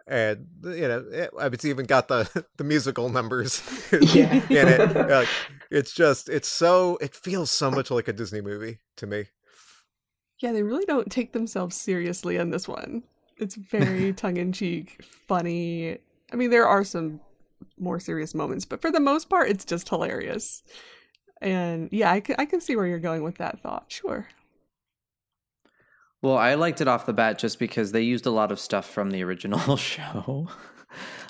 Speaker 6: and you know it, it's even got the the musical numbers
Speaker 4: Yeah.
Speaker 6: in it. Like, it's just it's so it feels so much like a Disney movie to me.
Speaker 3: Yeah, they really don't take themselves seriously in this one. It's very tongue in cheek, funny. I mean, there are some more serious moments, but for the most part, it's just hilarious. And yeah, I can, I can see where you're going with that thought. Sure.
Speaker 1: Well, I liked it off the bat just because they used a lot of stuff from the original show.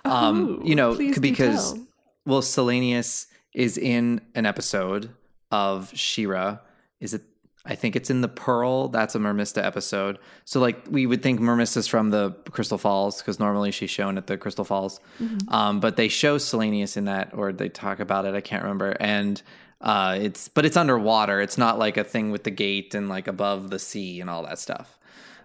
Speaker 1: um,
Speaker 3: Ooh,
Speaker 1: you know, because well, Salineas is in an episode of She-Ra. Is it? I think it's in the Pearl. That's a Mermista episode. So like we would think Mermista's from the Crystal Falls because normally she's shown at the Crystal Falls, um, but they show Salineas in that, or they talk about it. I can't remember. And uh, it's but it's underwater. It's not like a thing with the gate and like above the sea and all that stuff.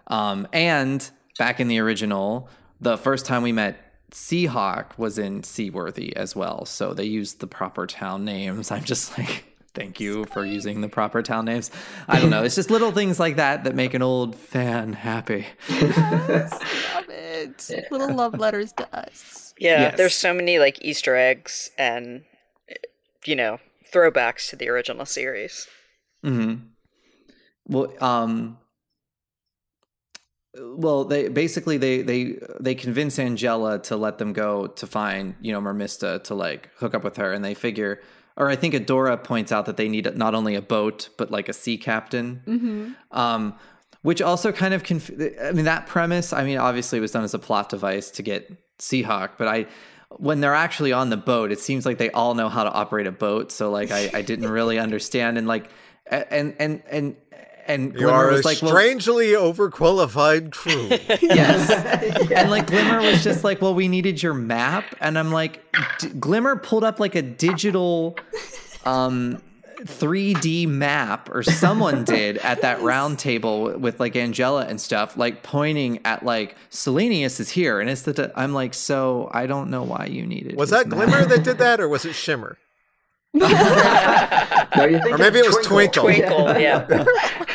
Speaker 1: Um, and back in the original, the first time we met Seahawk was in Seaworthy as well. So they used the proper town names. I'm just like, thank you for using the proper town names. I don't know. It's just little things like that that make an old fan happy.
Speaker 3: Love it. Little love letters to us.
Speaker 5: Yeah,
Speaker 1: Yes.
Speaker 5: there's so many like Easter eggs and you know throwbacks to the original series.
Speaker 1: hmm Well, um, well, they basically they they they convince Angela to let them go to find you know Mermista to like hook up with her, and they figure, or I think Adora points out that they need not only a boat but like a sea captain.
Speaker 3: Mm-hmm.
Speaker 1: um, which also kind of conf- I mean that premise. I mean, obviously it was done as a plot device to get Seahawk, but I when they're actually on the boat, it seems like they all know how to operate a boat. So like I, I didn't really understand and like and and and and
Speaker 6: You
Speaker 1: Glimmer
Speaker 6: are a
Speaker 1: was like, well,
Speaker 6: strangely overqualified crew.
Speaker 1: yes. And like Glimmer was just like, well, we needed your map, and I'm like, D- Glimmer pulled up like a digital, um. 3D map or someone did at that round table with like Angela and stuff, like pointing at like Salineas is here, and it's the I'm like, so I don't know why you needed.
Speaker 6: It.
Speaker 1: Was
Speaker 6: that
Speaker 1: map.
Speaker 6: Glimmer that did that, or was it Shimmer?
Speaker 4: No, you're thinking
Speaker 6: Or maybe it was Twinkle.
Speaker 5: Twinkle, yeah.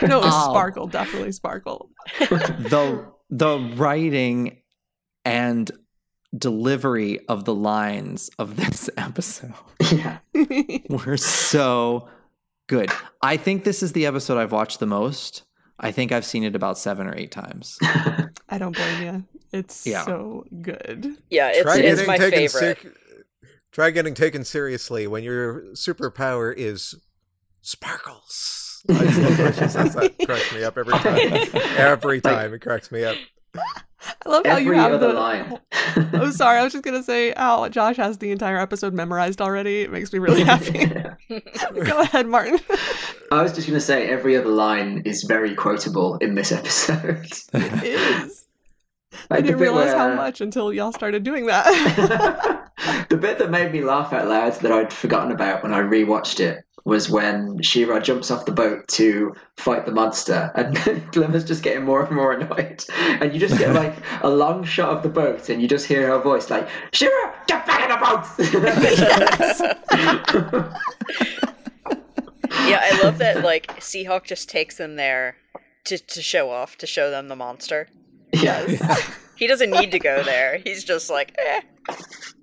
Speaker 3: No, it was
Speaker 1: Oh.
Speaker 3: Sparkle. Definitely Sparkle.
Speaker 1: the the writing and delivery of the lines of this episode
Speaker 4: yeah.
Speaker 1: were so good. I think this is the episode I've watched the most. I think I've seen it about seven or eight times.
Speaker 3: I don't blame you. It's
Speaker 1: Yeah.
Speaker 3: so good.
Speaker 5: Yeah, it's,
Speaker 6: Try
Speaker 5: it's my favorite.
Speaker 6: ser- Try getting taken seriously when your superpower is sparkles. I just love how she that. It cracks me up every time. Every time it cracks me up.
Speaker 3: I love how you
Speaker 4: Every
Speaker 3: have
Speaker 4: other
Speaker 3: the.
Speaker 4: line.
Speaker 3: Oh, sorry. I was just gonna say how Josh has the entire episode memorized already. It makes me really happy. Go ahead, Martin.
Speaker 4: I was just going to say every other line is very quotable in this episode.
Speaker 3: it is. I
Speaker 4: Like the
Speaker 3: didn't
Speaker 4: bit
Speaker 3: realize how much until y'all started doing that.
Speaker 4: the bit that made me laugh out loud that I'd forgotten about when I rewatched it was when She-Ra jumps off the boat to fight the monster, and Glimmer's just getting more and more annoyed. And you just get like a long shot of the boat, and you just hear her voice like, "She-Ra, get back in the boat!"
Speaker 5: yeah, I love that. Like Seahawk just takes them there to to show off, to show them the monster.
Speaker 4: Yes.
Speaker 5: He doesn't need to go there. He's just like, eh.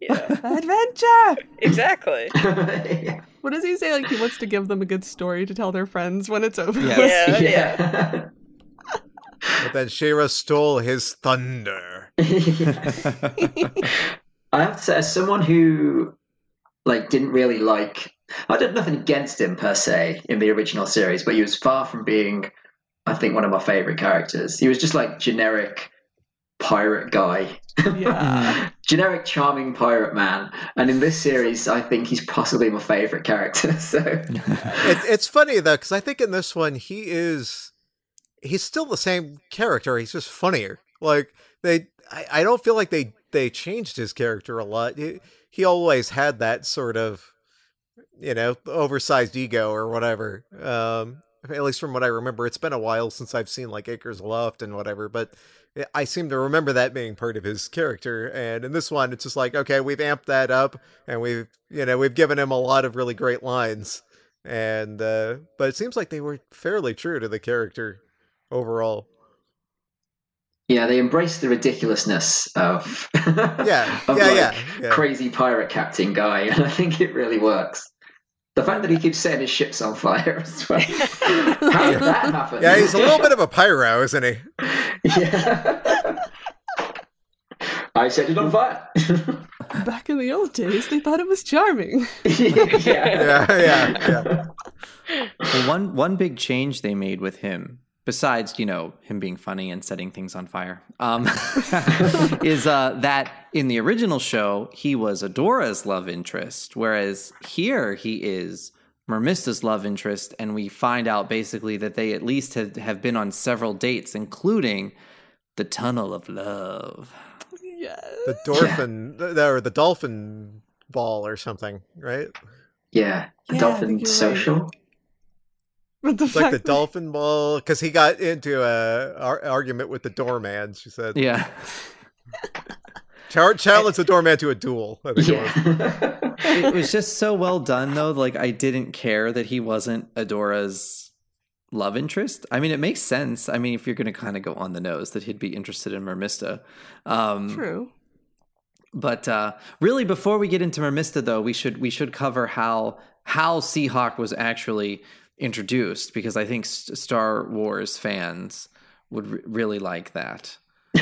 Speaker 5: Yeah,
Speaker 3: Adventure.
Speaker 5: exactly.
Speaker 3: What does he say? Like he wants to give them a good story to tell their friends when it's over.
Speaker 1: Yes.
Speaker 5: Yeah, yeah.
Speaker 4: yeah.
Speaker 6: But then She-Ra stole his thunder.
Speaker 4: I have to say, as someone who like didn't really like, I did nothing against him per se in the original series, but he was far from being, I think, one of my favorite characters. He was just like generic pirate guy,
Speaker 3: Yeah.
Speaker 4: generic charming pirate man. And in this series, I think he's possibly my favorite character. So
Speaker 6: It, it's funny though, because I think in this one he is he's still the same character. He's just funnier. Like they, I, I don't feel like they they changed his character a lot. He, he always had that sort of you know oversized ego or whatever. Um, at least from what I remember, it's been a while since I've seen like Acres Loft and whatever, but. I seem to remember that being part of his character, and in this one, it's just like, okay, we've amped that up, and we've, you know, we've given him a lot of really great lines and uh but it seems like they were fairly true to the character overall
Speaker 4: yeah, they embrace the ridiculousness of
Speaker 6: yeah
Speaker 4: of,
Speaker 6: yeah
Speaker 4: like,
Speaker 6: yeah, yeah.
Speaker 4: crazy pirate captain guy, and I think it really works. The fact that he keeps setting his ships on fire as well. How did that happen?
Speaker 6: yeah he's a little bit of a pyro isn't he
Speaker 4: Yeah. I set it on fire.
Speaker 3: Back in the old days, they thought it was charming.
Speaker 4: yeah.
Speaker 6: yeah yeah yeah
Speaker 1: Well, one one big change they made with him, besides you know him being funny and setting things on fire, um, is uh, that in the original show he was Adora's love interest, whereas here he is Mermista's love interest, and we find out basically that they at least have, have been on several dates, including the Tunnel of Love.
Speaker 3: Yes.
Speaker 6: The dolphin, the, or the dolphin ball or something, right?
Speaker 4: Yeah, the
Speaker 3: Yeah,
Speaker 4: dolphin
Speaker 3: social right.
Speaker 4: Social.
Speaker 3: But the
Speaker 6: It's like the dolphin ball because he got into a ar- argument with the doorman. She said,
Speaker 1: Yeah.
Speaker 6: Char- "Challenge the doorman to a duel." I it was.
Speaker 4: Yeah.
Speaker 1: it was just so well done though like i didn't care that he wasn't adora's love interest i mean it makes sense i mean if you're going to kind of go on the nose that he'd be interested in mermista um
Speaker 3: True.
Speaker 1: but uh really before we get into mermista though we should we should cover how how seahawk was actually introduced because i think star wars fans would re- really like that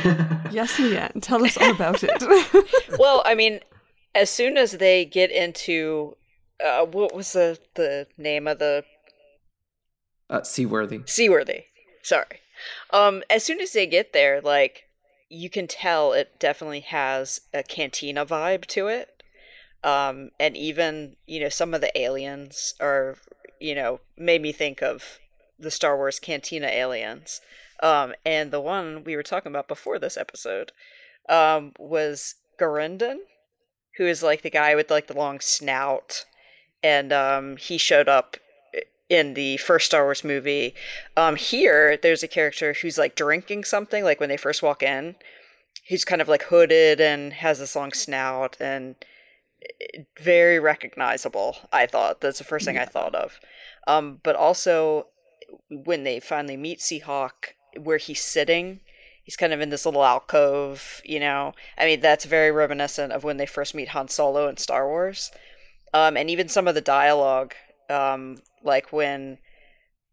Speaker 3: Yes, Leanne. Tell us all about it.
Speaker 5: well, I mean, as soon as they get into uh, what was the the name of the
Speaker 1: uh seaworthy
Speaker 5: Seaworthy? Sorry. Um, as soon as they get there, like you can tell it definitely has a cantina vibe to it. Um, and even you know some of the aliens are you know made me think of the Star Wars cantina aliens. Um, and the one we were talking about before this episode um, was Garindan, who is like the guy with like the long snout, and um, he showed up in the first Star Wars movie. Um, here, there's a character who's like drinking something, like when they first walk in. He's kind of like hooded and has this long snout and very recognizable. I thought that's the first thing I thought of. Um, but also, when they finally meet Seahawk, where he's sitting, he's kind of in this little alcove. You know, I mean, that's very reminiscent of when they first meet Han Solo in Star Wars. Um, and even some of the dialogue, um, like when,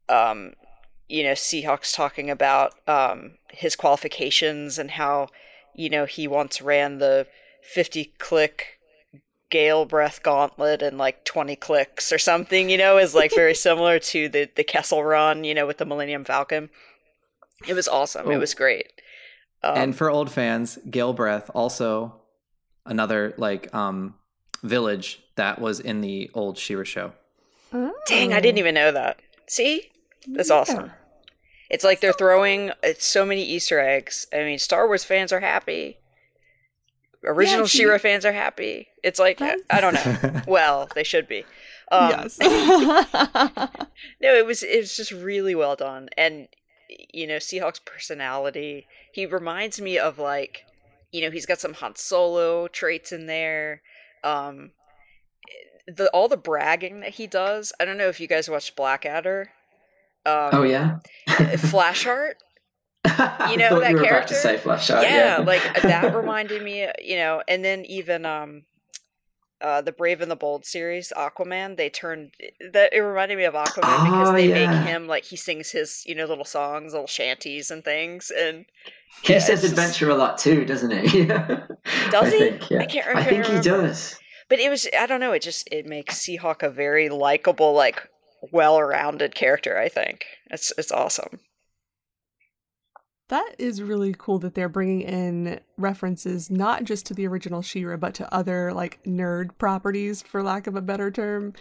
Speaker 5: um, you know, Seahawk's talking about um, his qualifications and how, you know, he once ran the 50 click Gale Breath Gauntlet and like 20 clicks or something, you know, is like very similar to the, the Kessel Run, you know, with the Millennium Falcon. It was awesome. It
Speaker 1: Oh.
Speaker 5: was great. Um,
Speaker 1: and for old fans, Gale Breath also another like um village that was in the old She-Ra show.
Speaker 5: Dang, I didn't even know that. See? That's
Speaker 3: Yeah.
Speaker 5: awesome. It's like they're throwing it's so many Easter eggs. I mean, Star Wars fans are happy. Original
Speaker 3: see-
Speaker 5: She-Ra fans are happy. It's like
Speaker 3: That's-
Speaker 5: I don't know. well, they should be. Um,
Speaker 3: yes.
Speaker 5: no, it was it was just really well done, and you know Seahawk's personality. He reminds me of like, you know, he's got some Han Solo traits in there. Um, the all the bragging that he does. I don't know if you guys watched Blackadder. Um,
Speaker 4: oh yeah.
Speaker 5: Flashheart. You know that
Speaker 4: you
Speaker 5: character?
Speaker 4: to say Flashheart.
Speaker 5: yeah,
Speaker 4: Yeah,
Speaker 5: like that reminded me, you know, and then even um uh the Brave and the Bold series, Aquaman, they turned that it reminded me of Aquaman because
Speaker 4: Oh,
Speaker 5: they
Speaker 4: yeah.
Speaker 5: make him like he sings his, you know, little songs, little shanties and things and
Speaker 4: he
Speaker 5: yeah,
Speaker 4: says
Speaker 5: it's just-
Speaker 4: adventure a lot too, doesn't he?
Speaker 5: Does
Speaker 4: I
Speaker 5: he?
Speaker 4: Think, yeah.
Speaker 5: I can't remember.
Speaker 4: I think he does.
Speaker 5: but it was I don't know, it just it makes Seahawk a very likable, like well-rounded character, I think. It's it's awesome.
Speaker 3: That is really cool that they're bringing in references not just to the original She-Ra, but to other like nerd properties, for lack of a better term.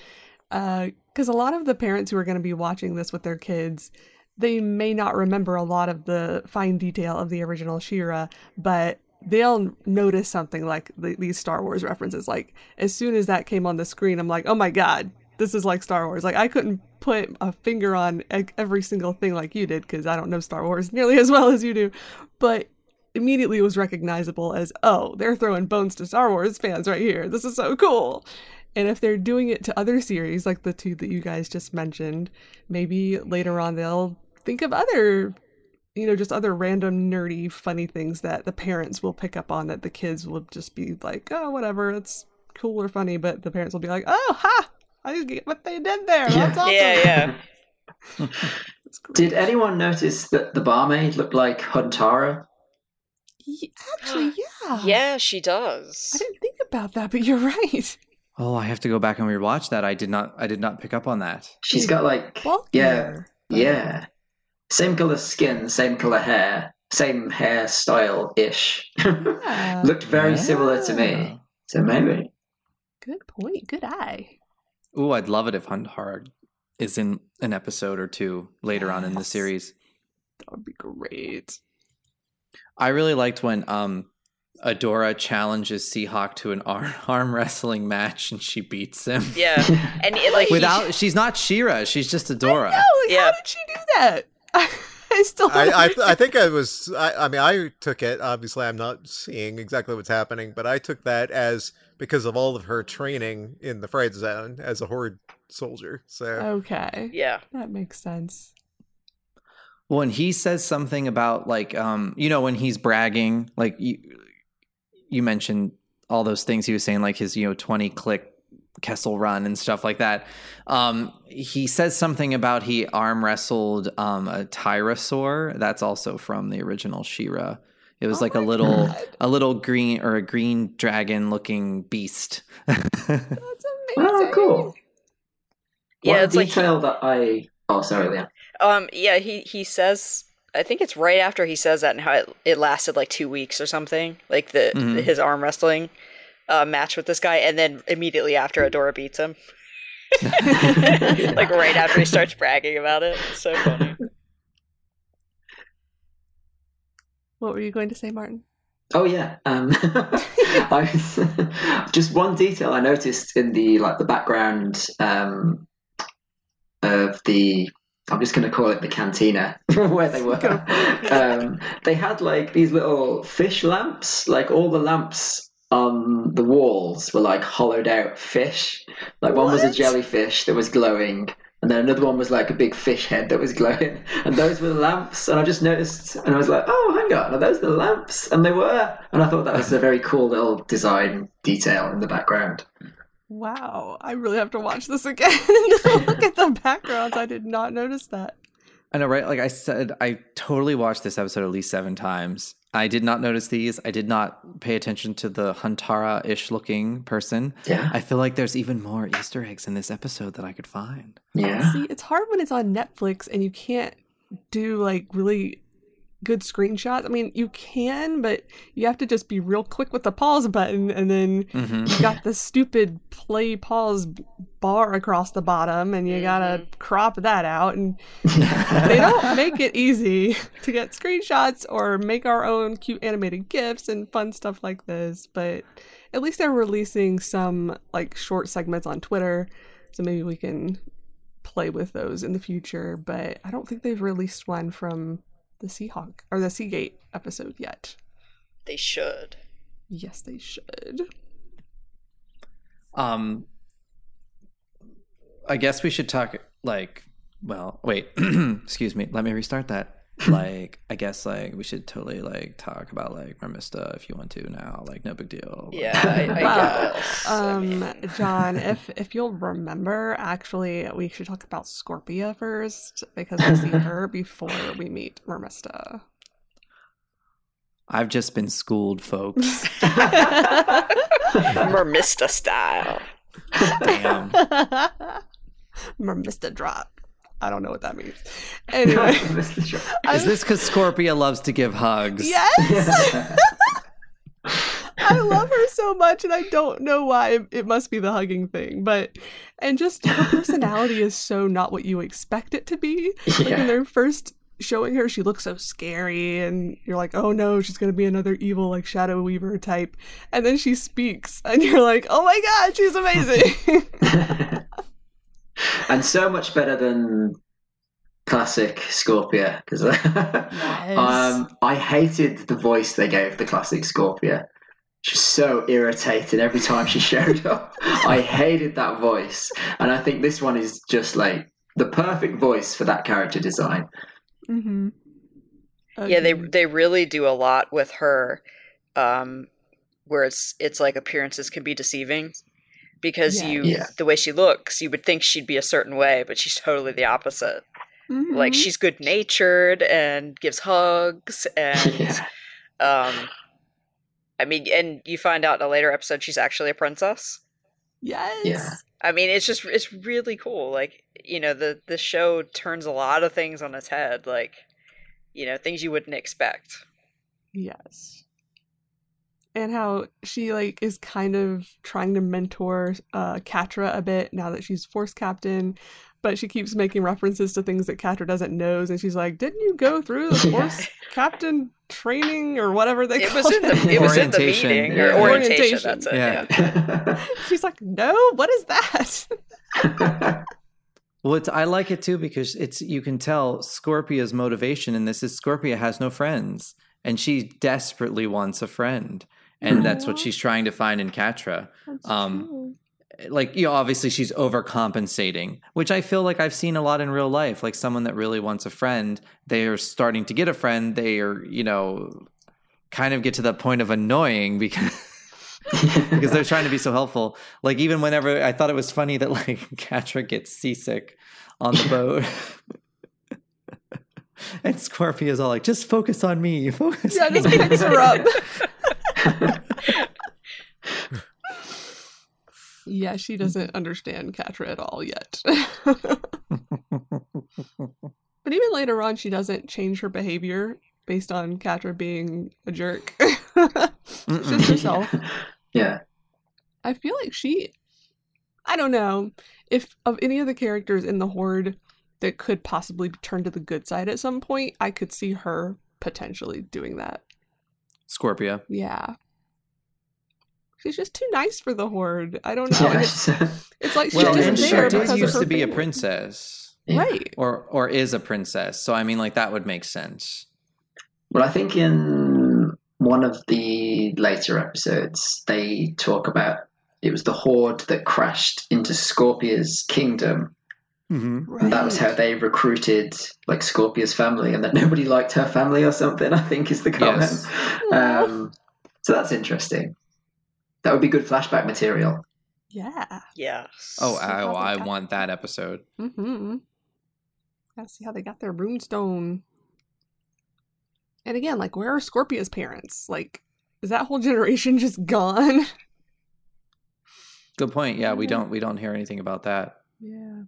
Speaker 3: Uh, because a lot of the parents who are going to be watching this with their kids, they may not remember a lot of the fine detail of the original She-Ra, but they'll notice something like the, these Star Wars references. Like as soon as that came on the screen, I'm like, oh my god, this is like Star Wars. Like I couldn't put a finger on every single thing like you did because I don't know Star Wars nearly as well as you do, but immediately it was recognizable as oh they're throwing bones to Star Wars fans right here. This is so cool. And if they're doing it to other series like the two that you guys just mentioned, maybe later on they'll think of other you know just other random nerdy funny things that the parents will pick up on that the kids will just be like oh whatever it's cool or funny but the parents will be like oh ha I get what they did there.
Speaker 4: Yeah.
Speaker 3: That's awesome.
Speaker 5: Yeah, yeah.
Speaker 4: Did anyone notice that the barmaid looked like Huntara?
Speaker 3: Ye- Actually, yeah.
Speaker 5: Yeah, she does.
Speaker 3: I didn't think about that, but you're right.
Speaker 1: Oh, I have to go back and rewatch that. I did not I did not pick up on that.
Speaker 4: She's got like
Speaker 3: Bulkier.
Speaker 4: yeah, yeah, same color skin, same color hair, same hairstyle ish.
Speaker 3: Yeah.
Speaker 4: Looked very similar to me. So maybe.
Speaker 3: Good point. Good eye.
Speaker 1: Ooh, I'd love it if Huntara is in an episode or two later on in the series.
Speaker 3: That would be great.
Speaker 1: I really liked when um Adora challenges Seahawk to an arm, arm wrestling match and she beats him.
Speaker 5: Yeah, and it, like he-
Speaker 1: Without she's not She-Ra, she's just Adora.
Speaker 3: No, like,
Speaker 5: Yeah.
Speaker 3: how did she do that? I still.
Speaker 6: I, I,
Speaker 3: understand.
Speaker 6: I think I was. I, I mean, I took it. Obviously, I'm not seeing exactly what's happening, but I took that as because of all of her training in the Fright Zone as a Horde soldier. So
Speaker 3: okay,
Speaker 5: yeah,
Speaker 3: that makes sense.
Speaker 1: When he says something about like um you know when he's bragging like you you mentioned all those things he was saying like his you know 20 click Kessel run and stuff like that. Um he says something about he arm wrestled um a Tyrosaur. That's also from the original She-Ra. It was
Speaker 3: Oh
Speaker 1: like a little
Speaker 3: God.
Speaker 1: a little green or a green dragon looking beast.
Speaker 3: That's amazing.
Speaker 4: Oh, cool.
Speaker 5: Yeah,
Speaker 4: One
Speaker 5: it's like-
Speaker 4: detail that I. Oh, sorry, Leanne.
Speaker 5: um, yeah. He he says, I think it's right after he says that, and how it, it lasted like two weeks or something, like the
Speaker 1: Mhm.
Speaker 5: his arm wrestling uh, match with this guy, and then immediately after Adora beats him, like right after he starts bragging about it. It's so funny.
Speaker 3: What were you going to say, Martin?
Speaker 4: Oh yeah. Um, I was, just one detail I noticed in the like the background um, of the. I'm just going to call it the cantina where they were.
Speaker 3: Go for it.
Speaker 4: Um, they had like these little fish lamps. Like all the lamps on the walls were like hollowed out fish. Like one was a
Speaker 3: What?
Speaker 4: jellyfish that was glowing. And then another one was like a big fish head that was glowing. And those were the lamps. And I just noticed, and I was like, oh, hang on, are those the lamps? And they were. And I thought that was a very cool little design detail in the background.
Speaker 3: Wow, I really have to watch this again. Look at the backgrounds. I did not notice that.
Speaker 1: I know, right? Like I said, I totally watched this episode at least seven times. I did not notice these. I did not pay attention to the Huntara ish looking person.
Speaker 4: Yeah.
Speaker 1: I feel like there's even more Easter eggs in this episode that I could find.
Speaker 4: Yeah.
Speaker 3: See, it's hard when it's on Netflix and you can't do like really good screenshots. I mean, you can, but you have to just be real quick with the pause button and then
Speaker 1: hmm
Speaker 3: you got the stupid play pause bar across the bottom and you gotta crop that out and they don't make it easy to get screenshots or make our own cute animated gifs and fun stuff like this but at least they're releasing some like short segments on twitter so maybe we can play with those in the future but i don't think they've released one from the seahawk or the seagate episode yet
Speaker 5: They should.
Speaker 3: yes they should
Speaker 1: Um, I guess we should talk like, well, wait, excuse me. Let me restart that. Like, I guess like we should totally like talk about like Mermista if you want to now. Like, no big deal. but-
Speaker 5: Yeah, I, I
Speaker 3: Well,
Speaker 5: guess. I
Speaker 3: Um,
Speaker 5: mean,
Speaker 3: Jon, if if you'll remember, actually, we should talk about Scorpia first because we see her before we meet Mermista.
Speaker 1: I've just been schooled, folks.
Speaker 5: Mermista style.
Speaker 1: Damn.
Speaker 3: Mermista drop. I don't know what that means. Anyway,
Speaker 1: Is this because Scorpia loves to give hugs?
Speaker 3: yes, I love her so much, and I don't know why. It- It must be the hugging thing, but and just her personality is so not what you expect it to be. Like when
Speaker 4: yeah.
Speaker 3: they're first showing her, she looks so scary, and you're like, oh no, she's gonna be another evil like Shadow Weaver type. And then she speaks, and you're like, oh my god, she's amazing.
Speaker 4: and so much better than classic Scorpia because um, I hated the voice they gave the classic Scorpia. She's so irritating every time she showed up. I hated that voice, and I think this one is just like the perfect voice for that character design.
Speaker 3: mm-hmm.
Speaker 5: Yeah, they they really do a lot with her, um, where it's it's like appearances can be deceiving, because
Speaker 3: Yeah.
Speaker 5: you
Speaker 4: Yeah.
Speaker 5: the way she looks, you would think she'd be a certain way, but she's totally the opposite. Like
Speaker 3: Mhm.
Speaker 5: she's good natured and gives hugs and
Speaker 4: Yeah.
Speaker 5: um, I mean, and you find out in a later episode she's actually a princess.
Speaker 3: yes,
Speaker 4: Yeah.
Speaker 5: I mean, it's just it's really cool. Like you know, the the show turns a lot of things on its head. Like you know, things you wouldn't expect.
Speaker 3: yes. And how she like is kind of trying to mentor uh Catra a bit now that she's force captain, but she keeps making references to things that Catra doesn't knows, and she's like, "Didn't you go through the
Speaker 4: Yeah.
Speaker 3: force captain training or whatever they
Speaker 5: It
Speaker 3: call
Speaker 5: was in the it was in the
Speaker 1: Orientation.
Speaker 5: meeting
Speaker 4: Yeah.
Speaker 5: or orientation.
Speaker 3: Orientation.
Speaker 5: That's it.
Speaker 1: Yeah.
Speaker 5: Yeah.
Speaker 3: She's like, "No, what is that?"
Speaker 1: Well, it's, I like it too because it's you can tell Scorpia's motivation in this is Scorpia has no friends and she desperately wants a friend, and that's what she's trying to find in
Speaker 3: Catra.
Speaker 1: Um. Like you know, obviously she's overcompensating, which I feel like I've seen a lot in real life. Like someone that really wants a friend, they are starting to get a friend. They are you know, kind of get to the point of annoying because. because they're trying to be so helpful. Like even whenever I thought it was funny that like Catra gets seasick on the boat. and Scorpia's all like, just focus on me. Focus
Speaker 3: Yeah,
Speaker 1: on
Speaker 3: just
Speaker 1: me."
Speaker 3: picks her up. Yeah, she hmm. doesn't understand Catra at all yet. but even later on, she doesn't change her behavior based on Catra being a jerk. It's just herself.
Speaker 4: yeah.
Speaker 3: I feel like she. I don't know if of any of the characters in the Horde that could possibly turn to the good side at some point, I could see her potentially doing that.
Speaker 1: Scorpia.
Speaker 3: Yeah. She's just too nice for the Horde. I don't know. and It's, it's like she's
Speaker 1: Well,
Speaker 4: just
Speaker 1: and
Speaker 3: just
Speaker 1: she
Speaker 3: there
Speaker 1: did
Speaker 3: because of
Speaker 1: used
Speaker 3: her
Speaker 1: to be a princess.
Speaker 4: Yeah.
Speaker 3: Right.
Speaker 1: Or or is a princess. So I mean like that would make sense.
Speaker 4: Well, I think in one of the later episodes, they talk about it was the Horde that crashed into Scorpia's kingdom.
Speaker 1: Mm-hmm.
Speaker 4: And that was how they recruited like Scorpia's family, and that nobody liked her family or something. I think is the comment.
Speaker 1: Yes.
Speaker 4: Um, so that's interesting. That would be good flashback material.
Speaker 3: Yeah.
Speaker 5: Yeah.
Speaker 1: Oh,
Speaker 3: See
Speaker 1: I,
Speaker 3: how
Speaker 1: I
Speaker 3: got-
Speaker 1: want that episode.
Speaker 3: Mm-hmm. Gotta see how they got their runestone. And again, like, where are Scorpia's parents? Like, is that whole generation just gone?
Speaker 1: Good point. Yeah, we don't we don't hear anything about that.
Speaker 3: Yeah.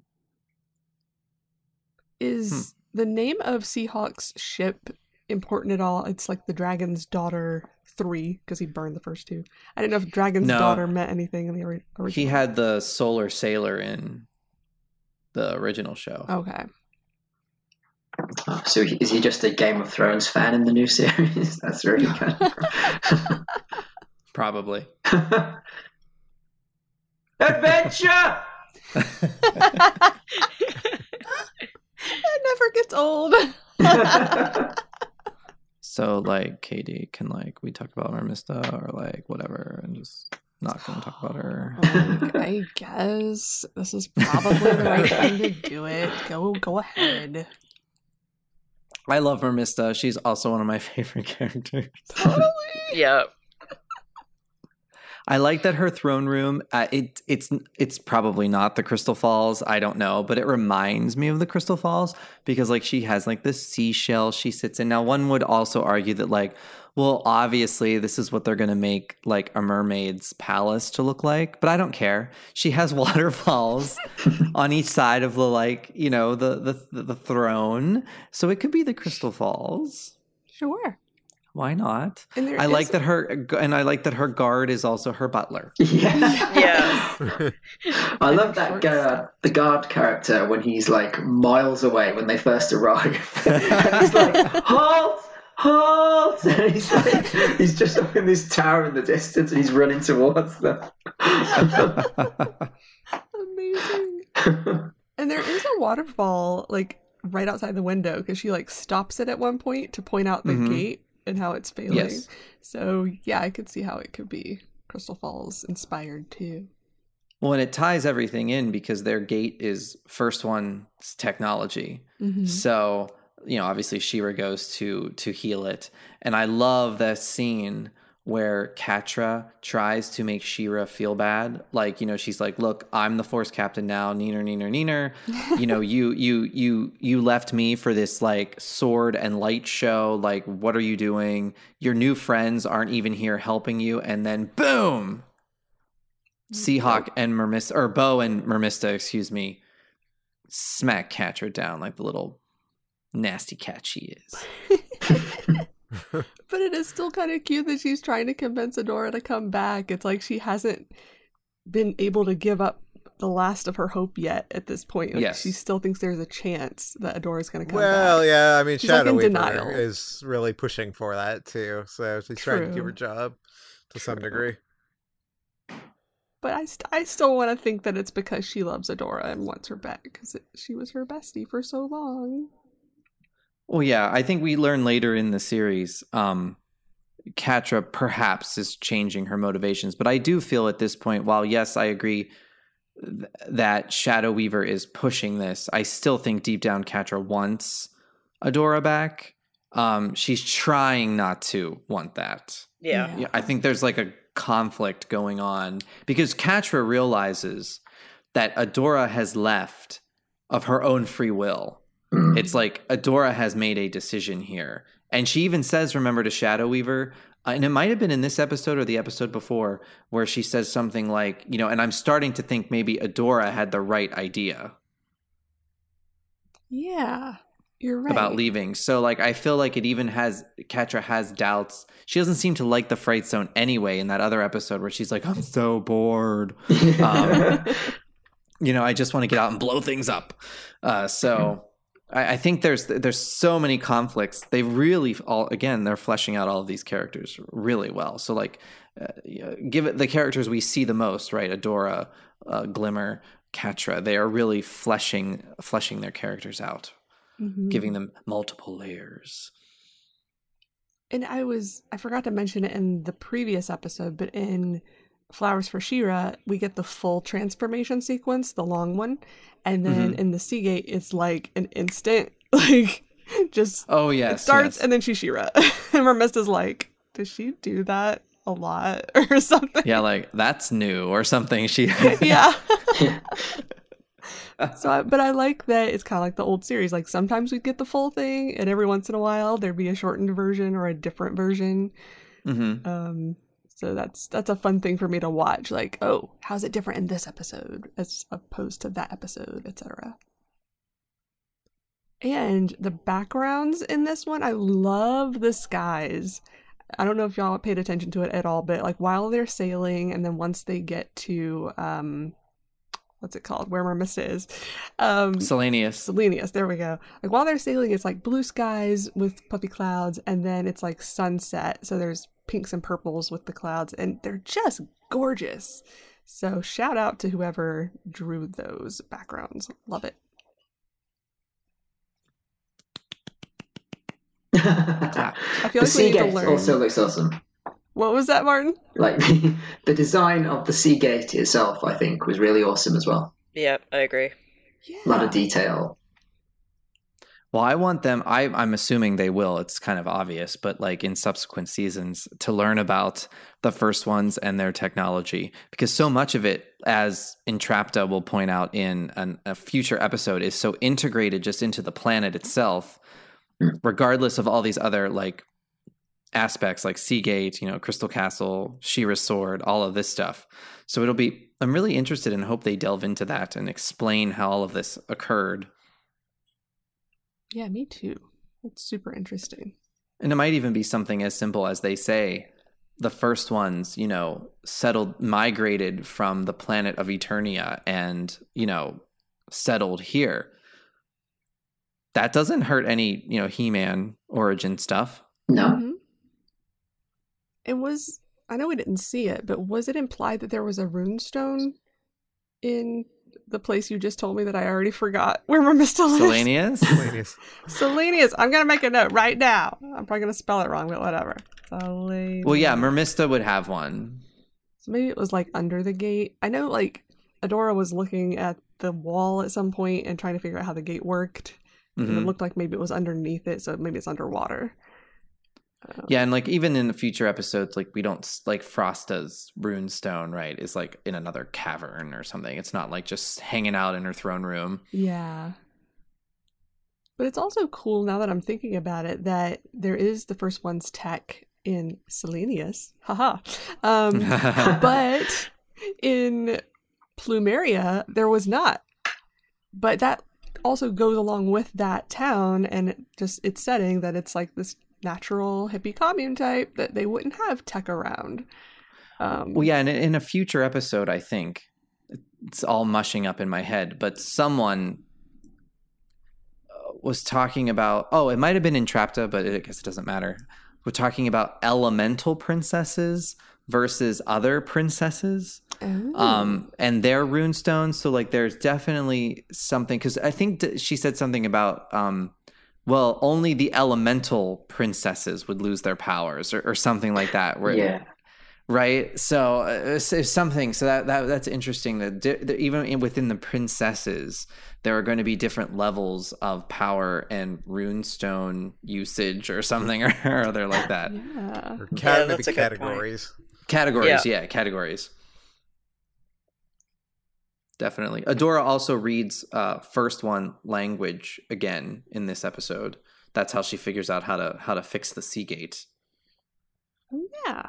Speaker 3: Is
Speaker 1: Hmm.
Speaker 3: the name of Seahawk's ship important at all? It's like the Dragon's Daughter 3, because he burned the first two. I didn't know if Dragon's
Speaker 1: No.
Speaker 3: Daughter meant anything in the original.
Speaker 1: He had the solar sailor in the original show.
Speaker 3: Okay.
Speaker 4: Oh, So is he just a Game of Thrones fan in the new series? That's really kind of
Speaker 1: Probably.
Speaker 4: adventure.
Speaker 3: It never gets old.
Speaker 1: So like Katy can like we talk about Mermista or like whatever and just not gonna talk about her.
Speaker 3: Um, I guess this is probably the right time to do it. Go, go ahead.
Speaker 1: I love Mermista. She's also one of my favorite characters.
Speaker 3: Totally.
Speaker 5: Yeah.
Speaker 1: I like that her throne room. Uh, it it's it's probably not the Crystal Falls. I don't know, but it reminds me of the Crystal Falls because like she has like this seashell she sits in. Now one would also argue that like, well, obviously this is what they're gonna make like a mermaid's palace to look like, but I don't care. She has waterfalls on each side of the like you know the the the throne, so it could be the Crystal Falls.
Speaker 3: Sure.
Speaker 1: Why not?
Speaker 3: And there
Speaker 1: I like that her and I like that her guard is also her butler.
Speaker 4: yeah.
Speaker 5: Yeah.
Speaker 4: I love that
Speaker 3: Short
Speaker 4: guard, the guard character when he's like miles away when they first arrive. and he's like, halt, halt! And he's like, he's just up in this tower in the distance and he's running towards them.
Speaker 3: amazing. And there is a waterfall like right outside the window because she like stops it at one point to point out the
Speaker 1: Mhm.
Speaker 3: gate and how it's failing.
Speaker 1: Yes.
Speaker 3: So yeah, I could see how it could be Crystal Falls inspired too.
Speaker 1: Well, and it ties everything in because their gate is first one's technology.
Speaker 3: Mhm.
Speaker 1: So, you know, obviously She-Ra goes to to heal it. And I love that scene where Catra tries to make She-Ra feel bad. Like, you know, she's like, look, I'm the force captain now, neener, neener, neener. you know, you you you you left me for this like sword and light show. Like, what are you doing? Your new friends aren't even here helping you. And then boom, Seahawk and Mermista, or Bow and Mermista, excuse me, smack Catra down like the little nasty cat she is.
Speaker 3: But it is still kind of cute that she's trying to convince Adora to come back. It's like she hasn't been able to give up the last of her hope yet at this point. Like
Speaker 1: Yes.
Speaker 3: She still thinks there's a chance that Adora's going to come back.
Speaker 6: Well,
Speaker 3: back.
Speaker 6: yeah, I mean,
Speaker 3: She's,
Speaker 6: Shadow
Speaker 3: in
Speaker 6: Weaver is really pushing for that too. So she's trying to do her job to some degree.
Speaker 3: But I, st- I still want to think that it's because she loves Adora and wants her back because she was her bestie for so long.
Speaker 1: Well, yeah, I think we learn later in the series, um, Catra perhaps is changing her motivations, but I do feel at this point, while yes, I agree th- that Shadow Weaver is pushing this, I still think deep down Catra wants Adora back. Um, she's trying not to want that.
Speaker 5: Yeah.
Speaker 1: Yeah, I think there's like a conflict going on because Catra realizes that Adora has left of her own free will.
Speaker 4: Mm.
Speaker 1: It's like Adora has made a decision here. And she even says, remember, to Shadow Weaver, uh, and it might have been in this episode or the episode before, where she says something like, you know, and I'm starting to think maybe Adora had the right idea
Speaker 3: Yeah, you're right.
Speaker 1: about leaving. So, like, I feel like it even has, Catra has doubts. She doesn't seem to like the Fright Zone anyway in that other episode where she's like, I'm so bored. Um, you know, I just want to get out and blow things up. Uh, so I, I think there's there's so many conflicts. They really all again they're fleshing out all of these characters really well. So like, uh, give it the characters we see the most, right? Adora, uh, Glimmer, Catra. They are really fleshing fleshing their characters out,
Speaker 3: Mhm.
Speaker 1: giving them multiple layers.
Speaker 3: And I was I forgot to mention it in the previous episode, but in Flowers for She-Ra, we get the full transformation sequence, the long one, and then in the Seagate, it's like an instant, like just
Speaker 1: Oh yes,
Speaker 3: it starts
Speaker 1: yes.
Speaker 3: and then she's She-Ra, and Mermista's like, does she do that a lot or something?
Speaker 1: yeah, like that's new or something. She
Speaker 3: yeah. so, I, but I like that it's kind of like the old series. Like sometimes we get the full thing, and every once in a while there'd be a shortened version or a different version.
Speaker 1: Mhm.
Speaker 3: Um, so that's that's a fun thing for me to watch. Like, oh, how's it different in this episode as opposed to that episode, etc. And the backgrounds in this one, I love the skies. I don't know if y'all paid attention to it at all, but like while they're sailing, and then once they get to um, what's it called, where Mermista is, um,
Speaker 1: Salineas.
Speaker 3: Salineas, there we go. Like while they're sailing, it's like blue skies with puffy clouds, and then it's like sunset. So there's pinks and purples with the clouds, and they're just gorgeous. So shout out to whoever drew those backgrounds. Love it.
Speaker 1: Yeah.
Speaker 3: I feel
Speaker 4: the
Speaker 3: like we need to learn.
Speaker 4: also looks awesome.
Speaker 3: What was that, Martin?
Speaker 4: Like the design of the sea gate itself, I think, was really awesome as well.
Speaker 5: Yep, I agree.
Speaker 3: Yeah.
Speaker 4: A lot of detail.
Speaker 1: Well, I want them. I, I'm assuming they will. It's kind of obvious, but like in subsequent seasons, to learn about the first ones and their technology, because so much of it, as Entrapta will point out in an, a future episode, is so integrated just into the planet itself, hmm. regardless of all these other like aspects, like Seagate, you know, Crystal Castle, She-Ra's sword, all of this stuff. So it'll be. I'm really interested and hope they delve into that and explain how all of this occurred.
Speaker 3: Yeah, me too. It's super interesting.
Speaker 1: And it might even be something as simple as they say the first ones, you know, settled, migrated from the planet of Eternia and, you know, settled here. That doesn't hurt any, you know, He Man origin stuff.
Speaker 4: No.
Speaker 3: Mhm. It was. I know we didn't see it, but was it implied that there was a runestone in the place you just told me that I already forgot where Mermista lives?
Speaker 1: Salineas?
Speaker 6: Ladies.
Speaker 3: Salineas. I'm gonna make a note right now. I'm probably gonna spell it wrong, but whatever. Salineas.
Speaker 1: well, yeah, Mermista would have one.
Speaker 3: So maybe it was like under the gate. I know like Adora was looking at the wall at some point and trying to figure out how the gate worked. And it
Speaker 1: Mhm.
Speaker 3: looked like maybe it was underneath it, so maybe it's underwater. Um,
Speaker 1: Yeah, and like even in the future episodes, like we don't like Frosta's rune stone, right? Is like in another cavern or something. It's not like just hanging out in her throne room.
Speaker 3: Yeah. But it's also cool now that I'm thinking about it that there is the first one's tech in Salineas. Haha. Um, but in Plumeria, there was not. But that also goes along with that town and just its setting that it's like this natural hippie commune type that they wouldn't have tech around. Um,
Speaker 1: Well, yeah, and in a future episode, I think it's all mushing up in my head, but someone uh, was talking about. Oh, it might have been Entrapta, but I guess it doesn't matter. We're talking about elemental princesses versus other princesses,
Speaker 3: oh.
Speaker 1: um, and their runestones. So, like, there's definitely something because I think th- she said something about. Um, well, only the elemental princesses would lose their powers, or, or something like that. Where
Speaker 4: Yeah.
Speaker 1: right so uh, it's, it's something so that, that that's interesting that di- that even in, within the princesses there are going to be different levels of power and runestone usage or something or other like that
Speaker 3: yeah.
Speaker 6: Or
Speaker 5: Yeah,
Speaker 6: cat- maybe
Speaker 5: that's a good point.
Speaker 6: categories.
Speaker 1: categories yeah. categories definitely adora also reads uh first one language again in this episode that's how she figures out how to how to fix the seagate
Speaker 3: Oh, yeah.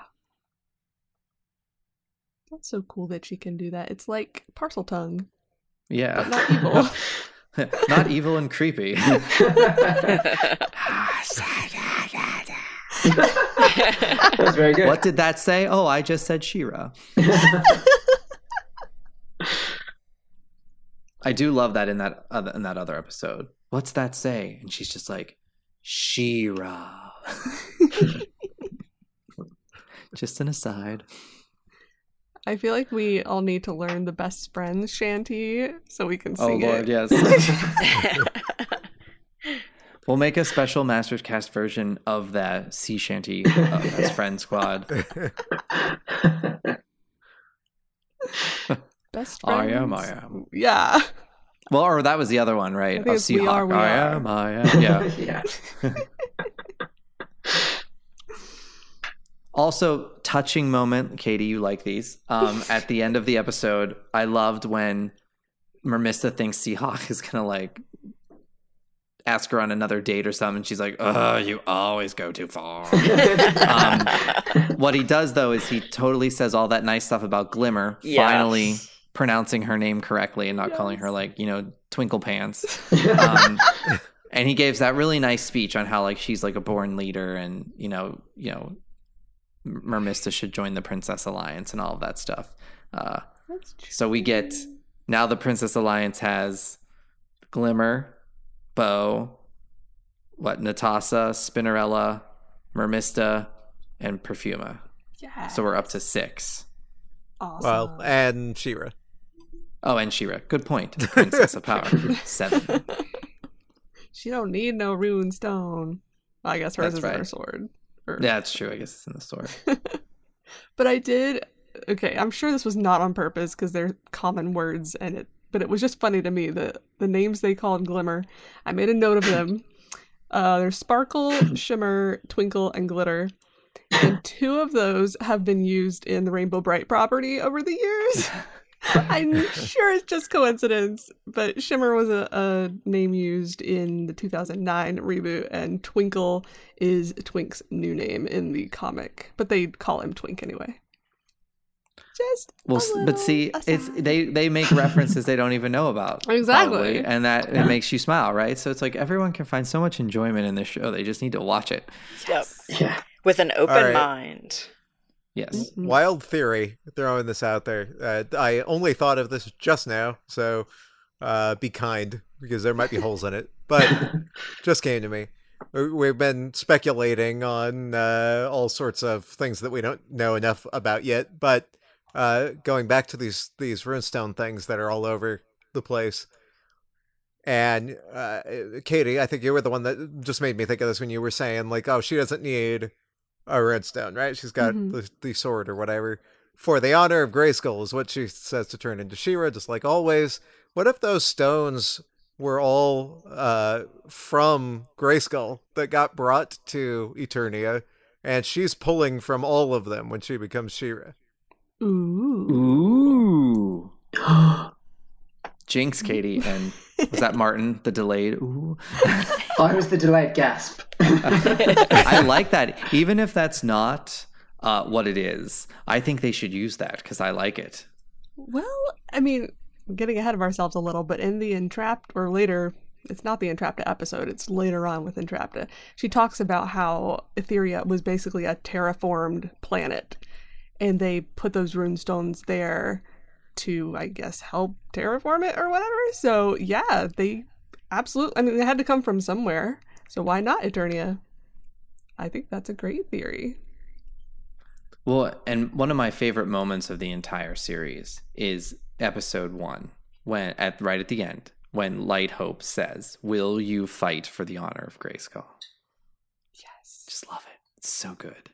Speaker 3: That's so cool that she can do that. It's like Parseltongue,
Speaker 1: yeah
Speaker 3: but not evil.
Speaker 1: not evil and creepy
Speaker 4: That's very good.
Speaker 1: What did that say? Oh, I just said She-Ra. I do love that in that other, in that other episode. What's that say? And she's just like She-Ra. just an aside.
Speaker 3: I feel like we all need to learn the best friends shanty so we can
Speaker 1: Oh
Speaker 3: sing
Speaker 1: lord,
Speaker 3: it.
Speaker 1: yes. we'll make a special Masters Cast version of that sea shanty uh, as friend squad.
Speaker 3: Best
Speaker 1: I am, I am.
Speaker 3: Yeah.
Speaker 1: Well, or that was the other one, right? Of
Speaker 3: it's We Are,
Speaker 1: Seahawk.
Speaker 3: We
Speaker 1: I
Speaker 3: Are.
Speaker 1: am, I am. Yeah.
Speaker 4: yeah.
Speaker 1: Also, touching moment, Katy, you like these. Um, at the end of the episode, I loved when Mermista thinks Seahawk is gonna like ask her on another date or something. She's like, "Oh, you always go too far." um, what he does though is he totally says all that nice stuff about Glimmer,
Speaker 5: Yes.
Speaker 1: finally pronouncing her name correctly and not calling her like you know Twinkle Pants. Um, and he gives that really nice speech on how like she's like a born leader and you know you know Mermista should join the Princess Alliance and all of that stuff. Uh,
Speaker 3: That's true.
Speaker 1: so we get now the Princess Alliance has Glimmer, Bow, what Netossa, Spinnerella, Mermista, and Perfuma.
Speaker 3: Yeah.
Speaker 1: So we're up to six.
Speaker 3: awesome.
Speaker 6: well, and She-Ra.
Speaker 1: Oh, and She-Ra. Good point. Princess of Power. Seven.
Speaker 3: she don't need no rune stone. I guess hers
Speaker 1: That's
Speaker 3: is in her sword. Or-
Speaker 1: Yeah, it's true. I guess it's in the story.
Speaker 3: but I did. Okay, I'm sure this was not on purpose because they're common words, and it. But it was just funny to me the the names they called Glimmer. I made a note of them. Uh, there's Sparkle, Shimmer, Twinkle, and Glitter. And two of those have been used in the Rainbow Brite property over the years. I'm sure it's just coincidence, but Shimmer was a, a name used in the 2009 reboot, and Twinkle is Twink's new name in the comic, but they call him Twink anyway. Just
Speaker 1: Well,
Speaker 3: a
Speaker 1: s- but see, it's they they make references they don't even know about.
Speaker 3: Exactly.
Speaker 1: probably, and that it makes you smile, right? So it's like everyone can find so much enjoyment in this show. They just need to watch it.
Speaker 5: Yep.
Speaker 4: Yeah.
Speaker 5: With an open
Speaker 6: right.
Speaker 5: mind.
Speaker 1: Yes.
Speaker 3: Mhm.
Speaker 6: Wild theory, throwing this out there. Uh, I only thought of this just now, so uh, be kind because there might be holes in it. But just came to me. We- We've been speculating on uh, all sorts of things that we don't know enough about yet. But uh, going back to these these runestone things that are all over the place, and uh, Katy, I think you were the one that just made me think of this when you were saying like, oh, she doesn't need a runestone, right? She's got
Speaker 3: Mhm.
Speaker 6: the, the sword or whatever. For the honor of Grayskull is what she says to turn into She-Ra, just like always. What if those stones were all uh, from Grayskull that got brought to Eternia, and she's pulling from all of them when she becomes She-Ra?
Speaker 3: Ooh.
Speaker 1: Ooh. Jinx, Katy, and was that Martin? The delayed. Ooh.
Speaker 4: I was the delayed gasp.
Speaker 1: I like that. Even if that's not uh, what it is, I think they should use that because I like it.
Speaker 3: Well, I mean, getting ahead of ourselves a little, but in the Entrapped or later it's not the Entrapta episode, it's later on with Entrapta. She talks about how Etheria was basically a terraformed planet and they put those rune stones there to, I guess, help terraform it or whatever. So, yeah, they absolutely, I mean, they had to come from somewhere. So, why not Eternia? I think that's a great theory.
Speaker 1: Well, and one of my favorite moments of the entire series is episode one, when at right at the end, when Light Hope says, "Will you fight for the honor of Grayskull?"
Speaker 3: Yes.
Speaker 1: Just love it. It's so good.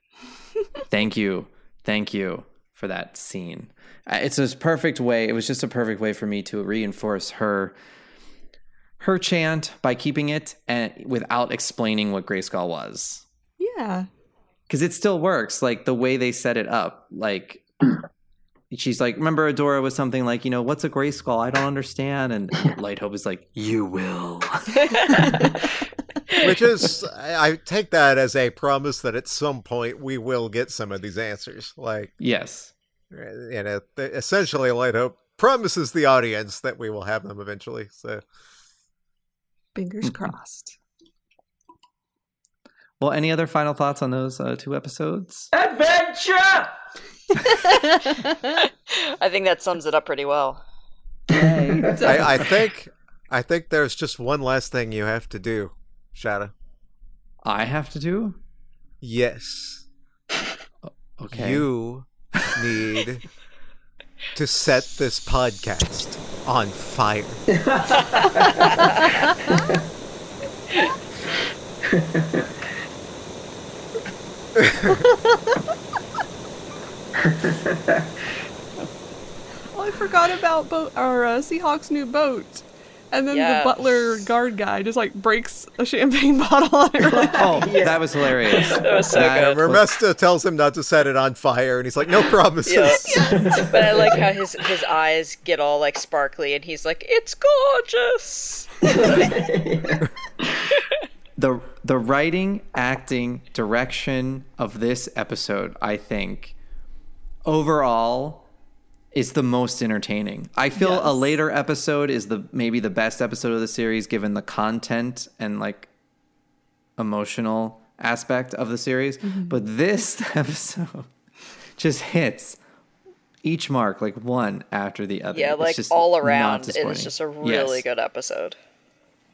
Speaker 1: Thank you, thank you for that scene. It's a perfect way. It was just a perfect way for me to reinforce her her chant by keeping it and without explaining what Grayskull was
Speaker 3: Yeah.
Speaker 1: because it still works like the way they set it up like she's like remember adora was something like you know what's a gray skull i don't understand and light hope is like you will
Speaker 6: Which is, I I take that as a promise that at some point we will get some of these answers. Like,
Speaker 1: yes
Speaker 6: And know, th- essentially, Light Hope promises the audience that we will have them eventually. So,
Speaker 3: Fingers crossed.
Speaker 1: well any other final thoughts on those uh, two episodes
Speaker 7: Adventure!
Speaker 5: I think that sums it up pretty well.
Speaker 6: I, I think, I think there's just one last thing you have to do, Shadow.
Speaker 1: i have to do
Speaker 6: Yes,
Speaker 1: okay
Speaker 6: you need to set this podcast on fire.
Speaker 3: Oh, I forgot about boat or uh, Seahawk's new boat. And then
Speaker 5: Yes.
Speaker 3: the butler guard guy just like breaks a champagne bottle on it. Like,
Speaker 1: oh that was hilarious
Speaker 5: That was so
Speaker 1: That
Speaker 5: good.
Speaker 1: was-
Speaker 6: tells him not to set it on fire, and he's like, "No promises."
Speaker 5: Yeah. but I like how his his eyes get all like sparkly, and he's like, "It's gorgeous."
Speaker 1: the the writing, acting, direction of this episode, I think, overall is the most entertaining. I feel a later episode is the maybe the best episode of the series given the content and like emotional aspect of the series. Mm-hmm. But this episode just hits each mark like one after the other.
Speaker 5: Yeah,
Speaker 1: It's
Speaker 5: like
Speaker 1: just
Speaker 5: all around, it's just a really
Speaker 1: Yes.
Speaker 5: good episode.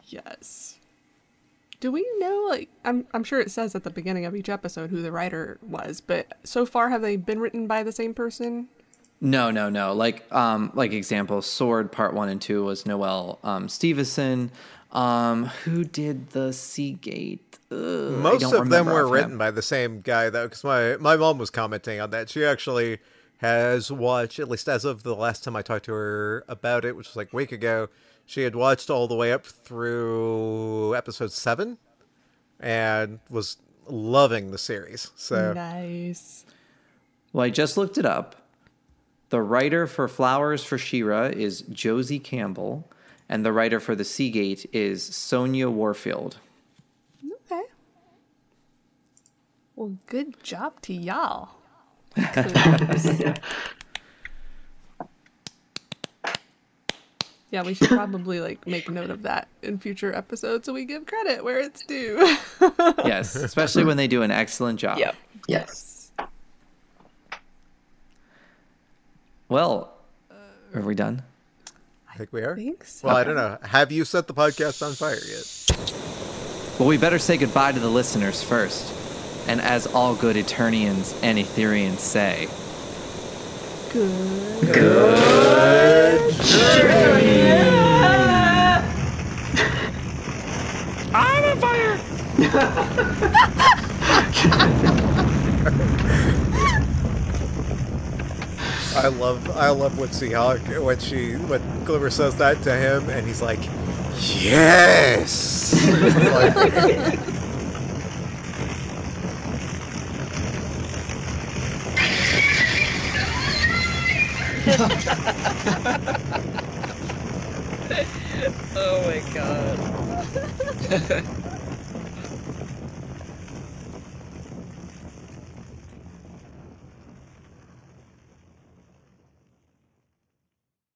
Speaker 3: yes. Do we know like I'm I'm sure it says at the beginning of each episode who the writer was, but so far have they been written by the same person?
Speaker 1: No, no, no. Like, um, like example, Sword Part One and Two was Noelle um, Stevenson. Um, who did the Seagate? Ugh,
Speaker 6: Most of them were
Speaker 1: offhand.
Speaker 6: written by the same guy, though, because my my mom was commenting on that. She actually has watched, at least as of the last time I talked to her about it, which was like a week ago. She had watched all the way up through episode seven, and was loving the series. So
Speaker 3: Nice.
Speaker 1: Well, I just looked it up. The writer for Flowers for She-Ra is Josie Campbell, and the writer for the Seagate is Sonja Warfield.
Speaker 3: Okay. Well, good job to y'all. yeah, we should probably like make note of that in future episodes so we give credit where it's due.
Speaker 1: Yes, especially when they do an excellent job.
Speaker 5: Yep.
Speaker 4: Yes.
Speaker 1: Well, uh, are we done?
Speaker 6: I think we are.
Speaker 3: Thanks.
Speaker 6: Well, I don't know. Have you set the podcast on fire yet?
Speaker 1: Well, we better say goodbye to the listeners first. And as all good Eternians and Etherians say,
Speaker 3: Good.
Speaker 7: I'm on fire!
Speaker 6: I love I love when Seahawk when she when Glimmer says that to him and he's like, Yes Like,
Speaker 5: Oh my god.